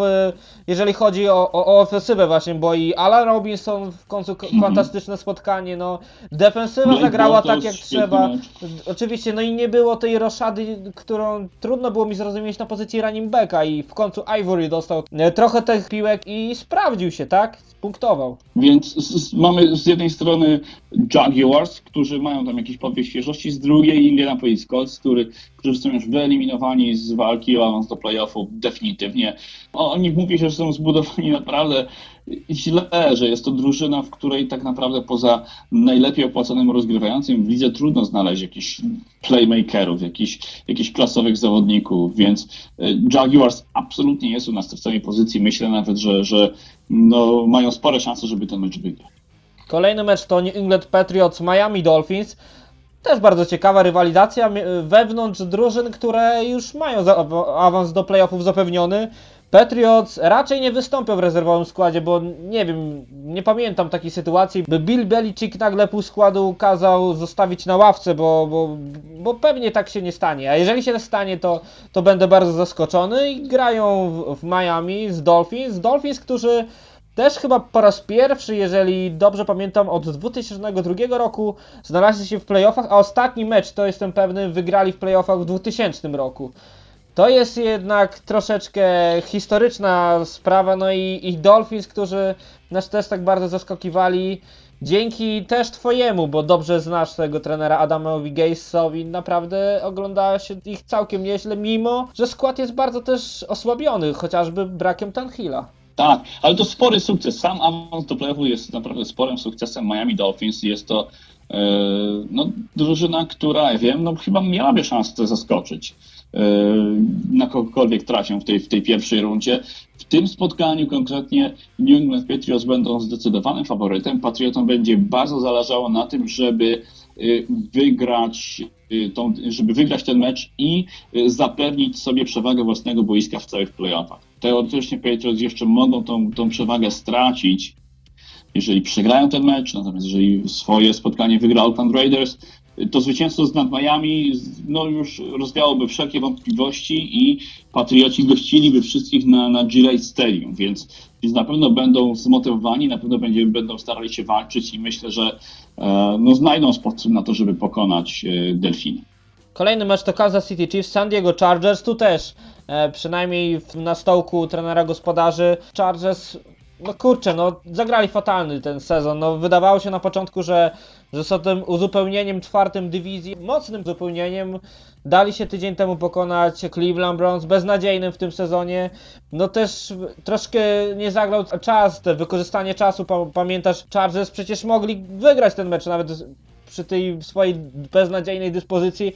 jeżeli chodzi o, o, o ofensywę właśnie, bo i Alan Robinson w końcu k- fantastyczne spotkanie, no defensywa Blake zagrała tak jak trzeba. mecz. Oczywiście, no i nie było tej roszady, którą trudno było mi zrozumieć na pozycji running backa i w końcu Ivory dostał e, trochę tych piłek i sprawdził się, tak? Punktował. Więc z, z, mamy z jednej strony Jaguars, którzy mają tam jakiś podwój świeżości, z drugiej Indianapolis Colts, który, którzy są już wyeliminowani z walki o awans do playoffów definitywnie. O, o nich mówi się, że są zbudowani naprawdę źle, że jest to drużyna, w której tak naprawdę poza najlepiej opłacanym rozgrywającym w lidze trudno znaleźć jakichś playmakerów, jakichś, jakichś klasowych zawodników, więc y, Jaguars absolutnie nie są na straconej pozycji. Myślę nawet, że, że no, mają spore szanse, żeby ten mecz wygrać. Kolejny mecz to New England Patriots Miami Dolphins. Też bardzo ciekawa rywalizacja wewnątrz drużyn, które już mają awans do playoffów zapewniony. Patriots raczej nie wystąpią w rezerwowym składzie, bo nie wiem, nie pamiętam takiej sytuacji, by Bill Belichick nagle pół składu kazał zostawić na ławce, bo, bo, bo pewnie tak się nie stanie. A jeżeli się stanie, to, to będę bardzo zaskoczony i grają w, w Miami z Dolphins. Dolphins, którzy też chyba po raz pierwszy, jeżeli dobrze pamiętam, od 2002 roku znaleźli się w playoffach, a ostatni mecz, to jestem pewny, wygrali w playoffach w 2000 roku. To jest jednak troszeczkę historyczna sprawa, no i, i Dolphins, którzy nas też tak bardzo zaskakiwali, dzięki też Twojemu, bo dobrze znasz tego trenera Adamowi Gase'owi, naprawdę ogląda się ich całkiem nieźle, mimo że skład jest bardzo też osłabiony, chociażby brakiem Tanhilla. Tak, ale to spory sukces. Sam awans do playoffu jest naprawdę sporym sukcesem Miami Dolphins. Jest to e, no, drużyna, która, ja wiem, no, chyba miałaby szansę zaskoczyć e, na kogokolwiek trafią w tej, w tej pierwszej rundzie. W tym spotkaniu konkretnie New England Patriots będą zdecydowanym faworytem. Patriotom będzie bardzo zależało na tym, żeby wygrać e, tą, żeby wygrać ten mecz i e, zapewnić sobie przewagę własnego boiska w całych playoffach. Teoretycznie Patriots jeszcze mogą tą, tą przewagę stracić, jeżeli przegrają ten mecz, natomiast jeżeli swoje spotkanie wygra Oakland Raiders, to zwycięstwo z nad Miami no już rozwiałoby wszelkie wątpliwości i Patrioci gościliby wszystkich na, na Gillette Stadium, więc, więc na pewno będą zmotywowani, na pewno będzie, będą starali się walczyć i myślę, że no, znajdą sposób na to, żeby pokonać e, Delfiny. Kolejny mecz to Kansas City Chiefs, San Diego Chargers. Tu też, e, przynajmniej na stołku trenera gospodarzy, Chargers, no kurczę, no zagrali fatalny ten sezon. No wydawało się na początku, że, że są tym uzupełnieniem czwartym dywizji, mocnym uzupełnieniem. Dali się tydzień temu pokonać Cleveland Browns, beznadziejnym w tym sezonie. No też troszkę nie zagrał czas, te wykorzystanie czasu. Pa, pamiętasz, Chargers przecież mogli wygrać ten mecz nawet przy tej swojej beznadziejnej dyspozycji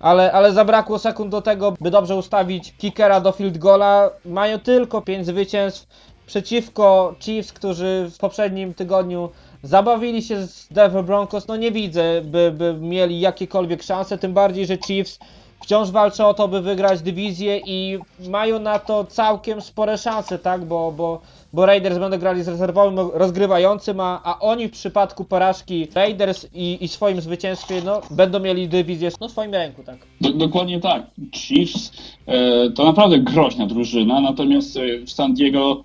ale, ale zabrakło sekund do tego, by dobrze ustawić kickera do field goala. Mają tylko 5 zwycięstw przeciwko Chiefs, którzy w poprzednim tygodniu zabawili się z Denver Broncos. No nie widzę, by, by mieli jakiekolwiek szanse, tym bardziej, że Chiefs wciąż walczą o to, by wygrać dywizję i mają na to całkiem spore szanse, tak? Bo, bo, bo Raiders będą grali z rezerwowym rozgrywającym, a, a oni w przypadku porażki Raiders i, i swoim zwycięstwie, no, będą mieli dywizję no, w swoim ręku, tak? Do, dokładnie tak. Chiefs e, to naprawdę groźna drużyna, natomiast e, w San Diego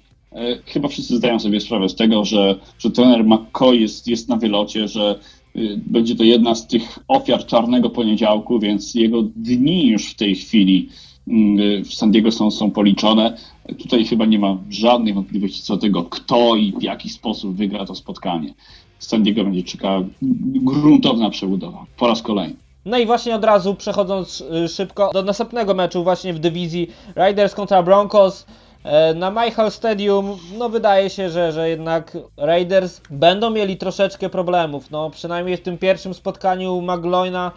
chyba wszyscy zdają sobie sprawę z tego, że, że trener McCoy jest, jest na wylocie, że y, będzie to jedna z tych ofiar czarnego poniedziałku, więc jego dni już w tej chwili y, w San Diego są, są policzone. Tutaj chyba nie ma żadnej wątpliwości co do tego, kto i w jaki sposób wygra to spotkanie. San Diego będzie czekała gruntowna przebudowa po raz kolejny. No i właśnie od razu przechodząc y, szybko do następnego meczu właśnie w dywizji Raiders kontra Broncos e, na Michael Stadium, no wydaje się, że, że jednak Raiders będą mieli troszeczkę problemów, no przynajmniej w tym pierwszym spotkaniu McGloina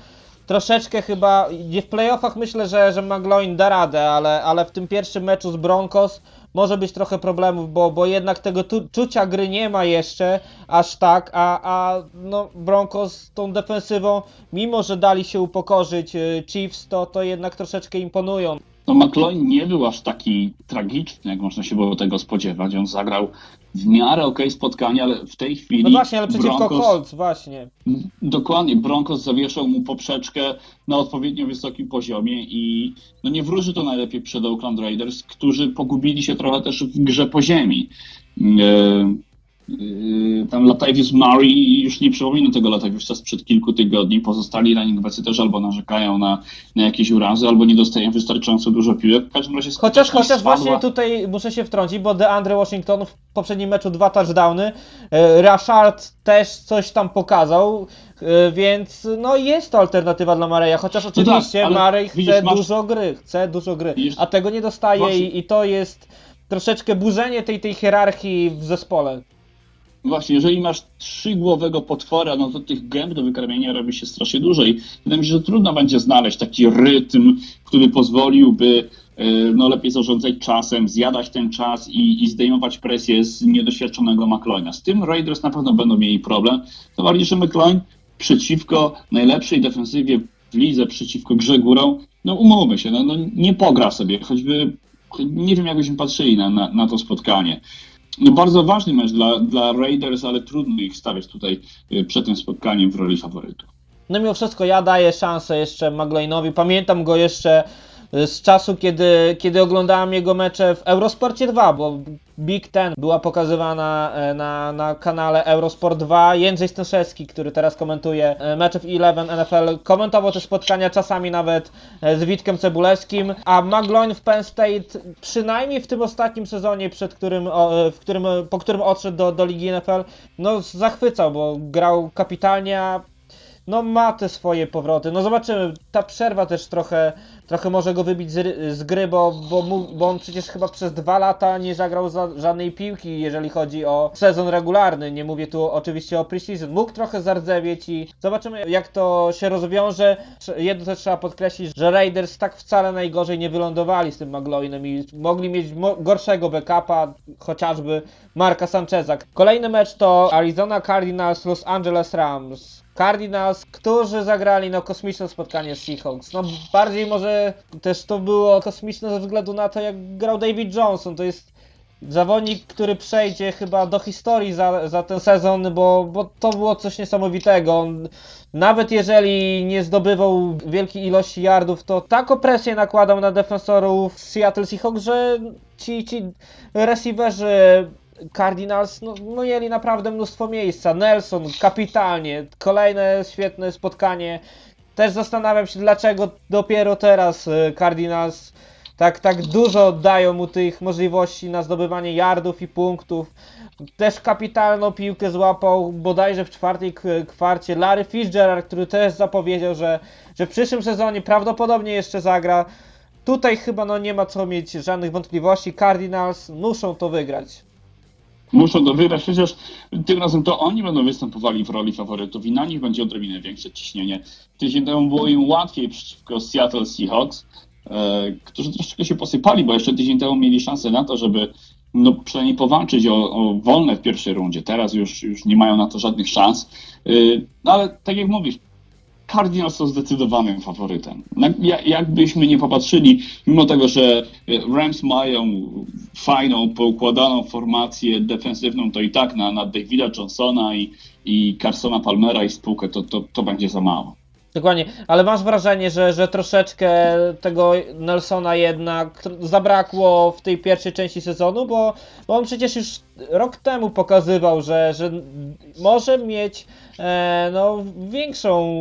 troszeczkę chyba, w playoffach myślę, że, że McGloin da radę, ale, ale w tym pierwszym meczu z Broncos może być trochę problemów, bo, bo jednak tego tu, czucia gry nie ma jeszcze aż tak, a, a no Broncos tą defensywą, mimo że dali się upokorzyć y, Chiefs, to, to jednak troszeczkę imponują. No McLean nie był aż taki tragiczny, jak można się było tego spodziewać. On zagrał w miarę okej spotkanie, ale w tej chwili No właśnie, ale przeciwko Broncos, Colts, właśnie. Dokładnie, Broncos zawieszał mu poprzeczkę na odpowiednio wysokim poziomie i no nie wróży to najlepiej przed Oakland Raiders, którzy pogubili się trochę też w grze po ziemi. E, Tam Latavius Murray już nie przypomina tego Lataviusa sprzed kilku tygodni. Pozostali running backsy też albo narzekają na, na jakieś urazy, albo nie dostają wystarczająco dużo piłek. W każdym razie Chociaż, chociaż spadła. właśnie tutaj muszę się wtrącić, bo DeAndre Washington w poprzednim meczu dwa touchdowny, e, Rashard też coś tam pokazał, e, więc no jest to alternatywa dla Mareja, chociaż oczywiście tak, ale Marej chce widzisz, masz- dużo gry, chce dużo gry, Widzisz- a tego nie dostaje i, i to jest troszeczkę burzenie tej, tej hierarchii w zespole. Właśnie, jeżeli masz trzygłowego potwora, no to tych gęb do wykarmienia robi się strasznie dużo i wydaje mi się, że trudno będzie znaleźć taki rytm, który pozwoliłby e, no, lepiej zarządzać czasem, zjadać ten czas i, i zdejmować presję z niedoświadczonego McLeana. Z tym Raiders na pewno będą mieli problem, to bardziej, że McLean przeciwko najlepszej defensywie w lidze, przeciwko grze górą, no umówmy się, no, no nie pogra sobie, choćby nie wiem, jakbyśmy patrzyli na, na, na to spotkanie. No bardzo ważny mecz dla, dla Raiders, ale trudno ich stawiać tutaj y, przed tym spotkaniem w roli faworytu. No mimo wszystko ja daję szansę jeszcze Magloinowi. Pamiętam go jeszcze y, z czasu, kiedy, kiedy oglądałem jego mecze w Eurosporcie 2, bo Big Ten była pokazywana e, na, na kanale Eurosport 2. Jędrzej Stęszewski, który teraz komentuje e, mecze w Eleven NFL, komentował te spotkania czasami nawet e, z Witkiem Cebulewskim, a McGloin w Penn State przynajmniej w tym ostatnim sezonie, przed którym, w którym, po którym odszedł do, do Ligi NFL, no zachwycał, bo grał kapitalnie, no ma te swoje powroty. No zobaczymy, ta przerwa też trochę, trochę może go wybić z, z gry, bo, bo, mu, bo on przecież chyba przez dwa lata nie zagrał za, żadnej piłki, jeżeli chodzi o sezon regularny. Nie mówię tu oczywiście o preseason. Mógł trochę zardzewieć i zobaczymy jak to się rozwiąże. Jedno też trzeba podkreślić, że Raiders tak wcale najgorzej nie wylądowali z tym McLaughinem i mogli mieć gorszego backupa, chociażby Marka Sancheza. Kolejny mecz to Arizona Cardinals Los Angeles Rams. Cardinals, którzy zagrali no kosmiczne spotkanie z Seahawks. No bardziej może też to było kosmiczne ze względu na to jak grał David Johnson. To jest zawodnik, który przejdzie chyba do historii za, za ten sezon, bo, bo to było coś niesamowitego. Nawet jeżeli nie zdobywał wielkiej ilości yardów, to taką presję nakładał na defensorów Seattle Seahawks, że ci, ci receiverzy Cardinals no, no mieli naprawdę mnóstwo miejsca. Nelson kapitalnie, kolejne świetne spotkanie. Też zastanawiam się, dlaczego dopiero teraz y, Cardinals tak, tak dużo dają mu tych możliwości na zdobywanie yardów i punktów. Też kapitalną piłkę złapał bodajże w czwartej kwarcie Larry Fitzgerald, który też zapowiedział, że, że w przyszłym sezonie prawdopodobnie jeszcze zagra. Tutaj chyba no nie ma co mieć żadnych wątpliwości. Cardinals muszą to wygrać. Muszą to wygrać, przecież tym razem to oni będą występowali w roli faworytów i na nich będzie odrobinę większe ciśnienie. Tydzień temu było im łatwiej przeciwko Seattle Seahawks, e, którzy troszeczkę się posypali, bo jeszcze tydzień temu mieli szansę na to, żeby no, przynajmniej powalczyć o, o wolne w pierwszej rundzie. Teraz już, już nie mają na to żadnych szans. E, no ale tak jak mówisz, Cardinals są zdecydowanym faworytem. Jakbyśmy nie popatrzyli, mimo tego, że Rams mają fajną, poukładaną formację defensywną, to i tak na, na Davida Johnsona i, i Carsona Palmera i spółkę to, to, to będzie za mało. Dokładnie, ale masz wrażenie, że, że troszeczkę tego Nelsona jednak zabrakło w tej pierwszej części sezonu, bo, bo on przecież już rok temu pokazywał, że, że może mieć e, no, większą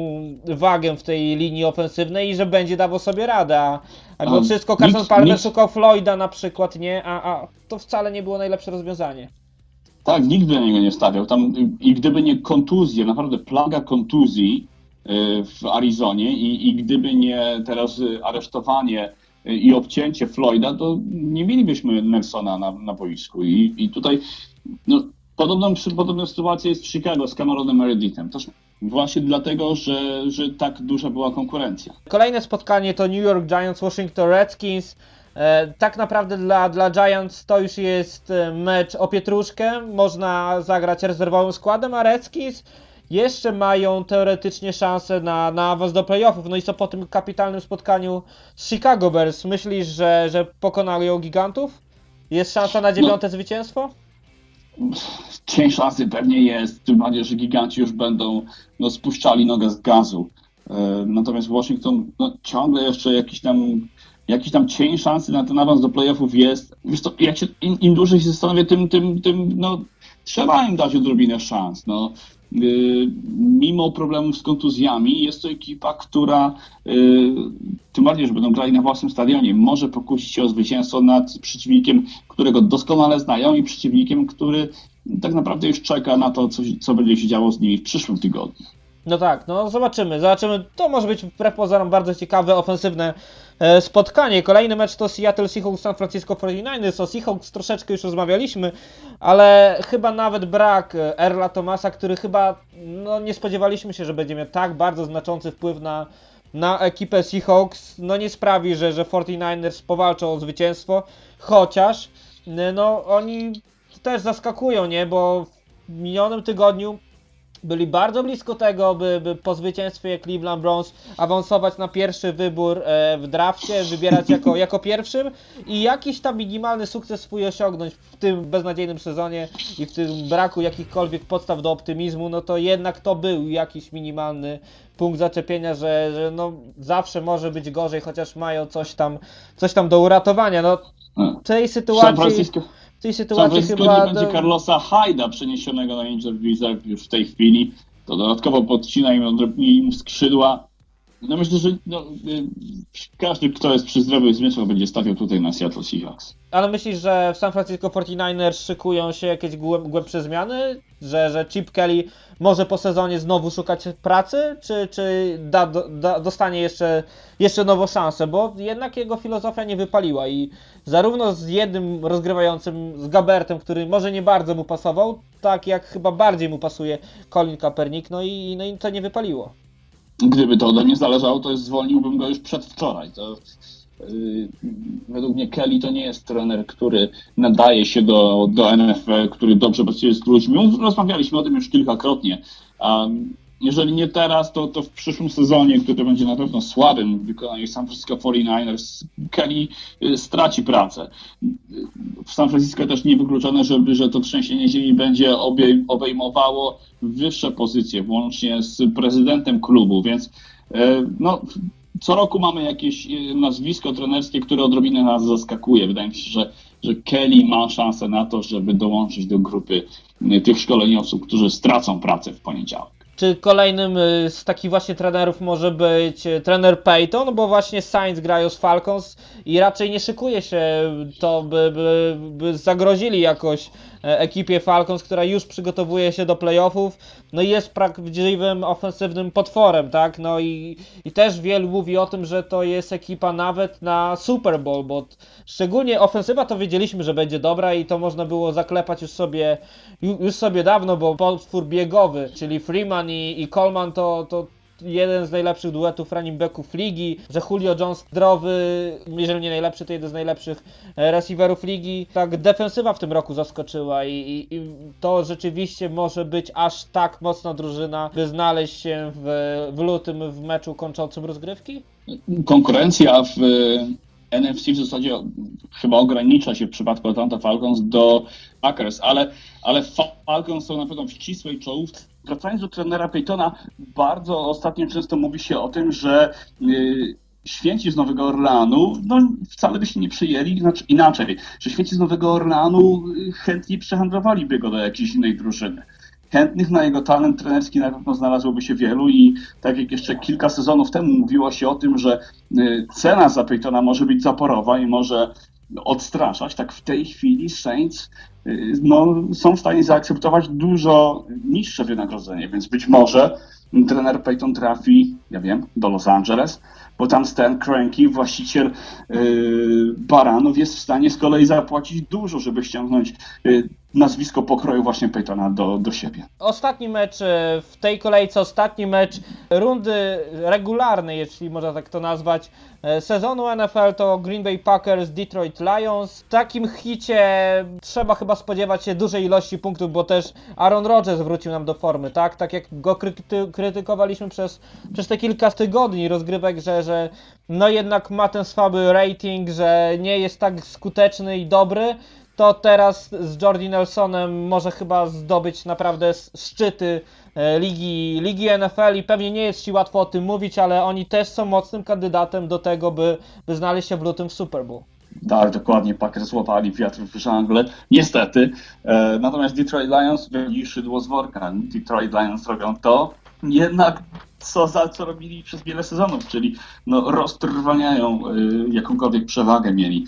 wagę w tej linii ofensywnej i że będzie dawał sobie radę. A, a mimo A, wszystko Carson nic- Palmer nic- szukał Floyda na przykład, nie? A, a to wcale nie było najlepsze rozwiązanie. Tak, nikt by na niego nie stawiał. Tam, I gdyby nie kontuzje, naprawdę plaga kontuzji y, w Arizonie i, i gdyby nie teraz aresztowanie y, i obcięcie Floyda, to nie mielibyśmy Nelsona na, na boisku. I, i tutaj no, podobną, podobna sytuacja jest w Chicago z Cameronem Meredithem. Też właśnie dlatego, że, że tak duża była konkurencja. Kolejne spotkanie to New York Giants, Washington Redskins. E, tak naprawdę dla, dla Giants to już jest e, mecz o pietruszkę. Można zagrać rezerwowym składem, a Redskins jeszcze mają teoretycznie szansę na, na awans do playoffów. No i co po tym kapitalnym spotkaniu z Chicago Bears? Myślisz, że, że pokonają gigantów? Jest szansa na dziewiąte zwycięstwo? Cień szansy pewnie jest, tym bardziej, że giganci już będą no, spuszczali nogę z gazu. E, Natomiast Washington no, ciągle jeszcze jakiś tam, jakiś tam cień szansy na ten awans do playoffów jest. Wiesz co, jak się, im, im dłużej się zastanowię, tym, tym, tym no, trzeba im dać odrobinę szans. No. Yy, Mimo problemów z kontuzjami jest to ekipa, która yy, tym bardziej, że będą grali na własnym stadionie, może pokusić się o zwycięstwo nad przeciwnikiem, którego doskonale znają i przeciwnikiem, który tak naprawdę już czeka na to, co, co będzie się działo z nimi w przyszłym tygodniu. No tak, no zobaczymy, zobaczymy. To może być wbrew pozorom bardzo ciekawe, ofensywne e, spotkanie. Kolejny mecz to Seattle Seahawks San Francisco 49ers. O Seahawks troszeczkę już rozmawialiśmy, ale chyba nawet brak e, Erla Thomasa, który chyba no, nie spodziewaliśmy się, że będzie miał tak bardzo znaczący wpływ na, na ekipę Seahawks, no nie sprawi, że, że 49ers powalczą o zwycięstwo, chociaż e, no oni też zaskakują, nie, bo w minionym tygodniu byli bardzo blisko tego, by, by po zwycięstwie Cleveland Browns awansować na pierwszy wybór e, w drafcie, wybierać jako, jako pierwszym i jakiś tam minimalny sukces swój osiągnąć w tym beznadziejnym sezonie i w tym braku jakichkolwiek podstaw do optymizmu, no to jednak to był jakiś minimalny punkt zaczepienia, że, że no zawsze może być gorzej, chociaż mają coś tam, coś tam do uratowania. No w tej San sytuacji tej sytuacji Francisco chyba... nie będzie Carlosa Hyda przeniesionego na injured reserve już w tej chwili. To dodatkowo podcina im, im skrzydła. No myślę, że no, y, każdy, kto jest przy zdrowych zmysłach, będzie stawiał tutaj na Seattle Seahawks. Ale myślisz, że w San Francisco 49ers szykują się jakieś głęb, głębsze zmiany? Że, że Chip Kelly może po sezonie znowu szukać pracy? Czy, czy da, da, dostanie jeszcze, jeszcze nową szansę? Bo jednak jego filozofia nie wypaliła i zarówno z jednym rozgrywającym, z Gabertem, który może nie bardzo mu pasował, tak jak chyba bardziej mu pasuje Colin Kaepernick, no i, no i to nie wypaliło. Gdyby to ode mnie zależało, to zwolniłbym go już przedwczoraj. To, yy, według mnie Kelly to nie jest trener, który nadaje się do, do NFL, który dobrze pracuje z ludźmi. Rozmawialiśmy o tym już kilkakrotnie. Jeżeli nie teraz, to, to w przyszłym sezonie, który będzie na pewno słabym w wykonaniu San Francisco 49ers, Kelly y, straci pracę. W San Francisco też niewykluczone, żeby, że to trzęsienie ziemi będzie obej, obejmowało wyższe pozycje, włącznie z prezydentem klubu, więc e, no, co roku mamy jakieś e, nazwisko trenerskie, które odrobinę nas zaskakuje. Wydaje mi się, że, że Kelly ma szansę na to, żeby dołączyć do grupy tych szkoleniowców, którzy stracą pracę w poniedziałek. Czy kolejnym y, z takich właśnie trenerów może być y, trener Peyton, bo właśnie Saints grają z Falcons i raczej nie szykuje się to, by, by, by zagrozili jakoś ekipie Falcons, która już przygotowuje się do playoffów, no i jest prawdziwym ofensywnym potworem, tak? No i, i też wielu mówi o tym, że to jest ekipa nawet na Super Bowl, bo szczególnie ofensywa to wiedzieliśmy, że będzie dobra i to można było zaklepać już sobie, ju- już sobie dawno, bo potwór biegowy, czyli Freeman i, i Coleman to, to jeden z najlepszych duetów running backów ligi, że Julio Jones zdrowy, jeżeli nie najlepszy, to jeden z najlepszych e, receiverów ligi. Tak, defensywa w tym roku zaskoczyła i, i, i to rzeczywiście może być aż tak mocna drużyna, by znaleźć się w, w lutym w meczu kończącym rozgrywki? konkurencja w e, NFC w zasadzie chyba ogranicza się w przypadku Atlanta Falcons do Packers, ale, ale Falcons są na pewno w ścisłej czołówce. Wracając do trenera Peytona, bardzo ostatnio często mówi się o tym, że y, święci z Nowego Orleanu no, wcale by się nie przyjęli, znaczy inaczej, że święci z Nowego Orleanu y, chętnie przehandlowaliby go do jakiejś innej drużyny. Chętnych na jego talent trenerski na pewno znalazłoby się wielu i tak jak jeszcze kilka sezonów temu mówiło się o tym, że y, cena za Peytona może być zaporowa i może odstraszać, tak w tej chwili Saints no, są w stanie zaakceptować dużo niższe wynagrodzenie, więc być może trener Peyton trafi, ja wiem, do Los Angeles, bo tam Stan Cranky, właściciel yy, Baranów, jest w stanie z kolei zapłacić dużo, żeby ściągnąć yy, nazwisko pokroju właśnie Peytona do, do siebie. Ostatni mecz e, w tej kolejce, ostatni mecz rundy regularnej, jeśli można tak to nazwać, e, sezonu NFL to Green Bay Packers, Detroit Lions. W takim hicie trzeba chyba spodziewać się dużej ilości punktów, bo też Aaron Rodgers wrócił nam do formy, tak? Tak jak go kryty krytykowaliśmy przez, przez te kilka tygodni rozgrywek, że, że no jednak ma ten słaby rating, że nie jest tak skuteczny i dobry to teraz z Jordi Nelsonem może chyba zdobyć naprawdę szczyty e, ligi, ligi NFL i pewnie nie jest Ci łatwo o tym mówić, ale oni też są mocnym kandydatem do tego, by, by znaleźć się w lutym w Super Bowl. Tak, dokładnie, Packers złapali wiatr w żagle, niestety. E, natomiast Detroit Lions wyjęli szydło z worka. Detroit Lions robią to, jednak co za co robili przez wiele sezonów, czyli no, roztrwaniają e, jakąkolwiek przewagę mieli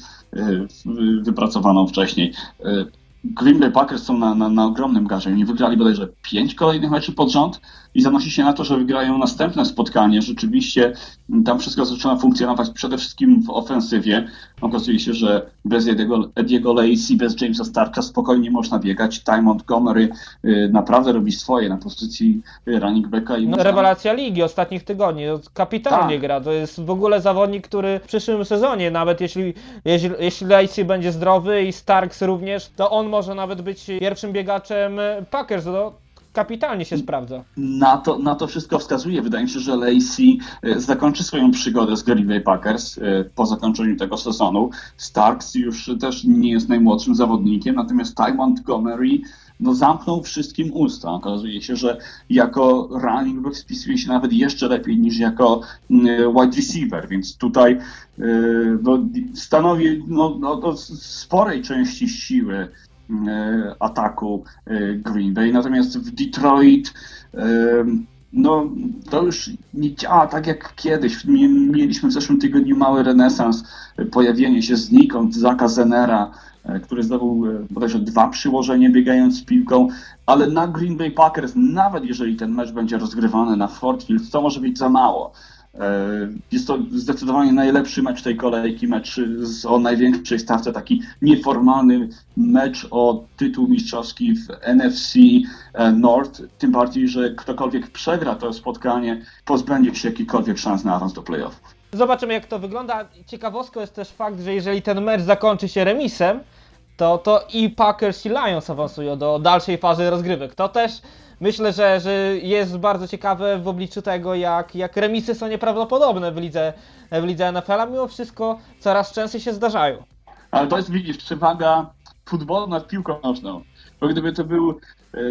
w- wypracowaną wcześniej. E, Green Bay Packers są na, na, na ogromnym garze. Oni wygrali bodajże pięć kolejnych meczów pod rząd i zanosi się na to, że wygrają następne spotkanie. Rzeczywiście m, tam wszystko zaczyna funkcjonować przede wszystkim w ofensywie. Okazuje się, że bez Ediego, Ediego Lacy, bez Jamesa Starka spokojnie można biegać. Ty Montgomery y, naprawdę robi swoje na pozycji y, running backa. I No, można- rewelacja ligi ostatnich tygodni, no, kapitalnie Tak. gra, to jest w ogóle zawodnik, który w przyszłym sezonie, nawet jeśli, jeśli, jeśli Lacey będzie zdrowy i Starks również, to on może nawet być pierwszym biegaczem Packers, no, kapitalnie się sprawdza. Na to, na to wszystko wskazuje. Wydaje mi się, że Lacey e, zakończy swoją przygodę z Green Bay Packers e, po zakończeniu tego sezonu. Starks już też nie jest najmłodszym zawodnikiem, natomiast Ty Montgomery no, zamknął wszystkim usta. Okazuje się, że jako running back spisuje się nawet jeszcze lepiej niż jako mm, wide receiver, więc tutaj e, no, stanowi no, no, no, sporej części siły e, ataku e, Green Bay. Natomiast w Detroit e, no, to już nie działa tak jak kiedyś. Mie- Mieliśmy w zeszłym tygodniu mały renesans, e, pojawienie się znikąd Zaka Zenera, e, który zdobył e, bodajże dwa przyłożenia biegając z piłką, ale na Green Bay Packers, nawet jeżeli ten mecz będzie rozgrywany na Ford Field, to może być za mało. E, Jest to zdecydowanie najlepszy mecz tej kolejki, mecz z, o największej stawce, taki nieformalny mecz o tytuł mistrzowski w NFC e, North. Tym bardziej, że ktokolwiek przegra to spotkanie, pozbędzie się jakichkolwiek szans na awans do playoffów. Zobaczymy jak to wygląda. Ciekawostką jest też fakt, że jeżeli ten mecz zakończy się remisem, to, to i Packers i Lions awansują do dalszej fazy rozgrywek. To też myślę, że, że jest bardzo ciekawe w obliczu tego, jak, jak remisy są nieprawdopodobne w lidze, w lidze NFL, a mimo wszystko coraz częściej się zdarzają. Ale to jest, widzisz, przewaga futbolu nad piłką nożną. Bo gdyby to był,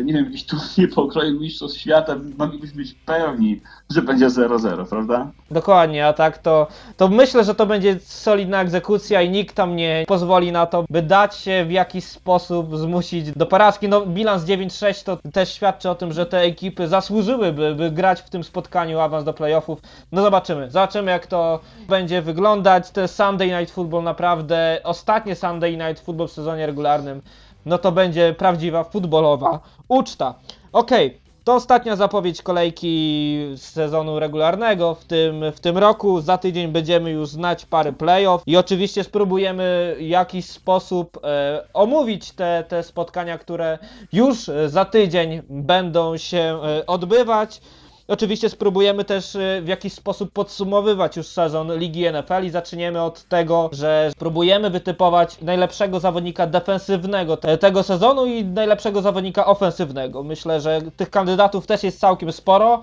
nie wiem, jakiś turniej pokroju mistrzostw świata, moglibyśmy być pewni, że będzie 0-0, prawda? Dokładnie, a tak to, to myślę, że to będzie solidna egzekucja i nikt tam nie pozwoli na to, by dać się w jakiś sposób zmusić do porażki. No bilans 9-6 to też świadczy o tym, że te ekipy zasłużyłyby by grać w tym spotkaniu awans do playoffów. No zobaczymy, zobaczymy jak to będzie wyglądać. Jest Sunday Night Football naprawdę, ostatnie Sunday Night Football w sezonie regularnym. No to będzie prawdziwa futbolowa uczta. Okej, to ostatnia zapowiedź kolejki z sezonu regularnego w tym, w tym roku. Za tydzień będziemy już znać pary playoff i oczywiście spróbujemy w jakiś sposób e, omówić te, te spotkania, które już za tydzień będą się e, odbywać. Oczywiście spróbujemy też e, w jakiś sposób podsumowywać już sezon Ligi NFL i zaczniemy od tego, że spróbujemy wytypować najlepszego zawodnika defensywnego te, tego sezonu i najlepszego zawodnika ofensywnego. Myślę, że tych kandydatów też jest całkiem sporo,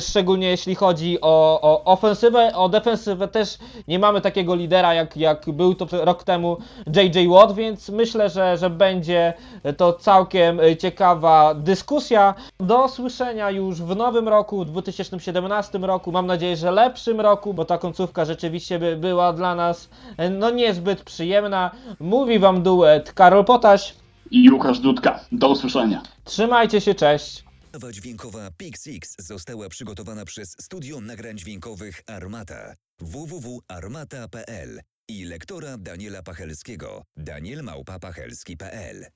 szczególnie jeśli chodzi o, o ofensywę, o defensywę też nie mamy takiego lidera jak, jak był to rok temu JJ Watt, więc myślę, że, że będzie to całkiem e, ciekawa dyskusja. Do słyszenia już w nowym roku, w 2017 roku, mam nadzieję, że lepszym roku, bo ta końcówka rzeczywiście by była dla nas e, no niezbyt przyjemna. Mówi Wam duet Karol Potaś. I Łukasz Dudka. Do usłyszenia. Trzymajcie się, cześć. Nowa dźwiękowa Pixix została przygotowana przez Studio Nagrań Dźwiękowych Armata www.armata.pl i lektora Daniela Pachelskiego danielmałpa.pachelski.pl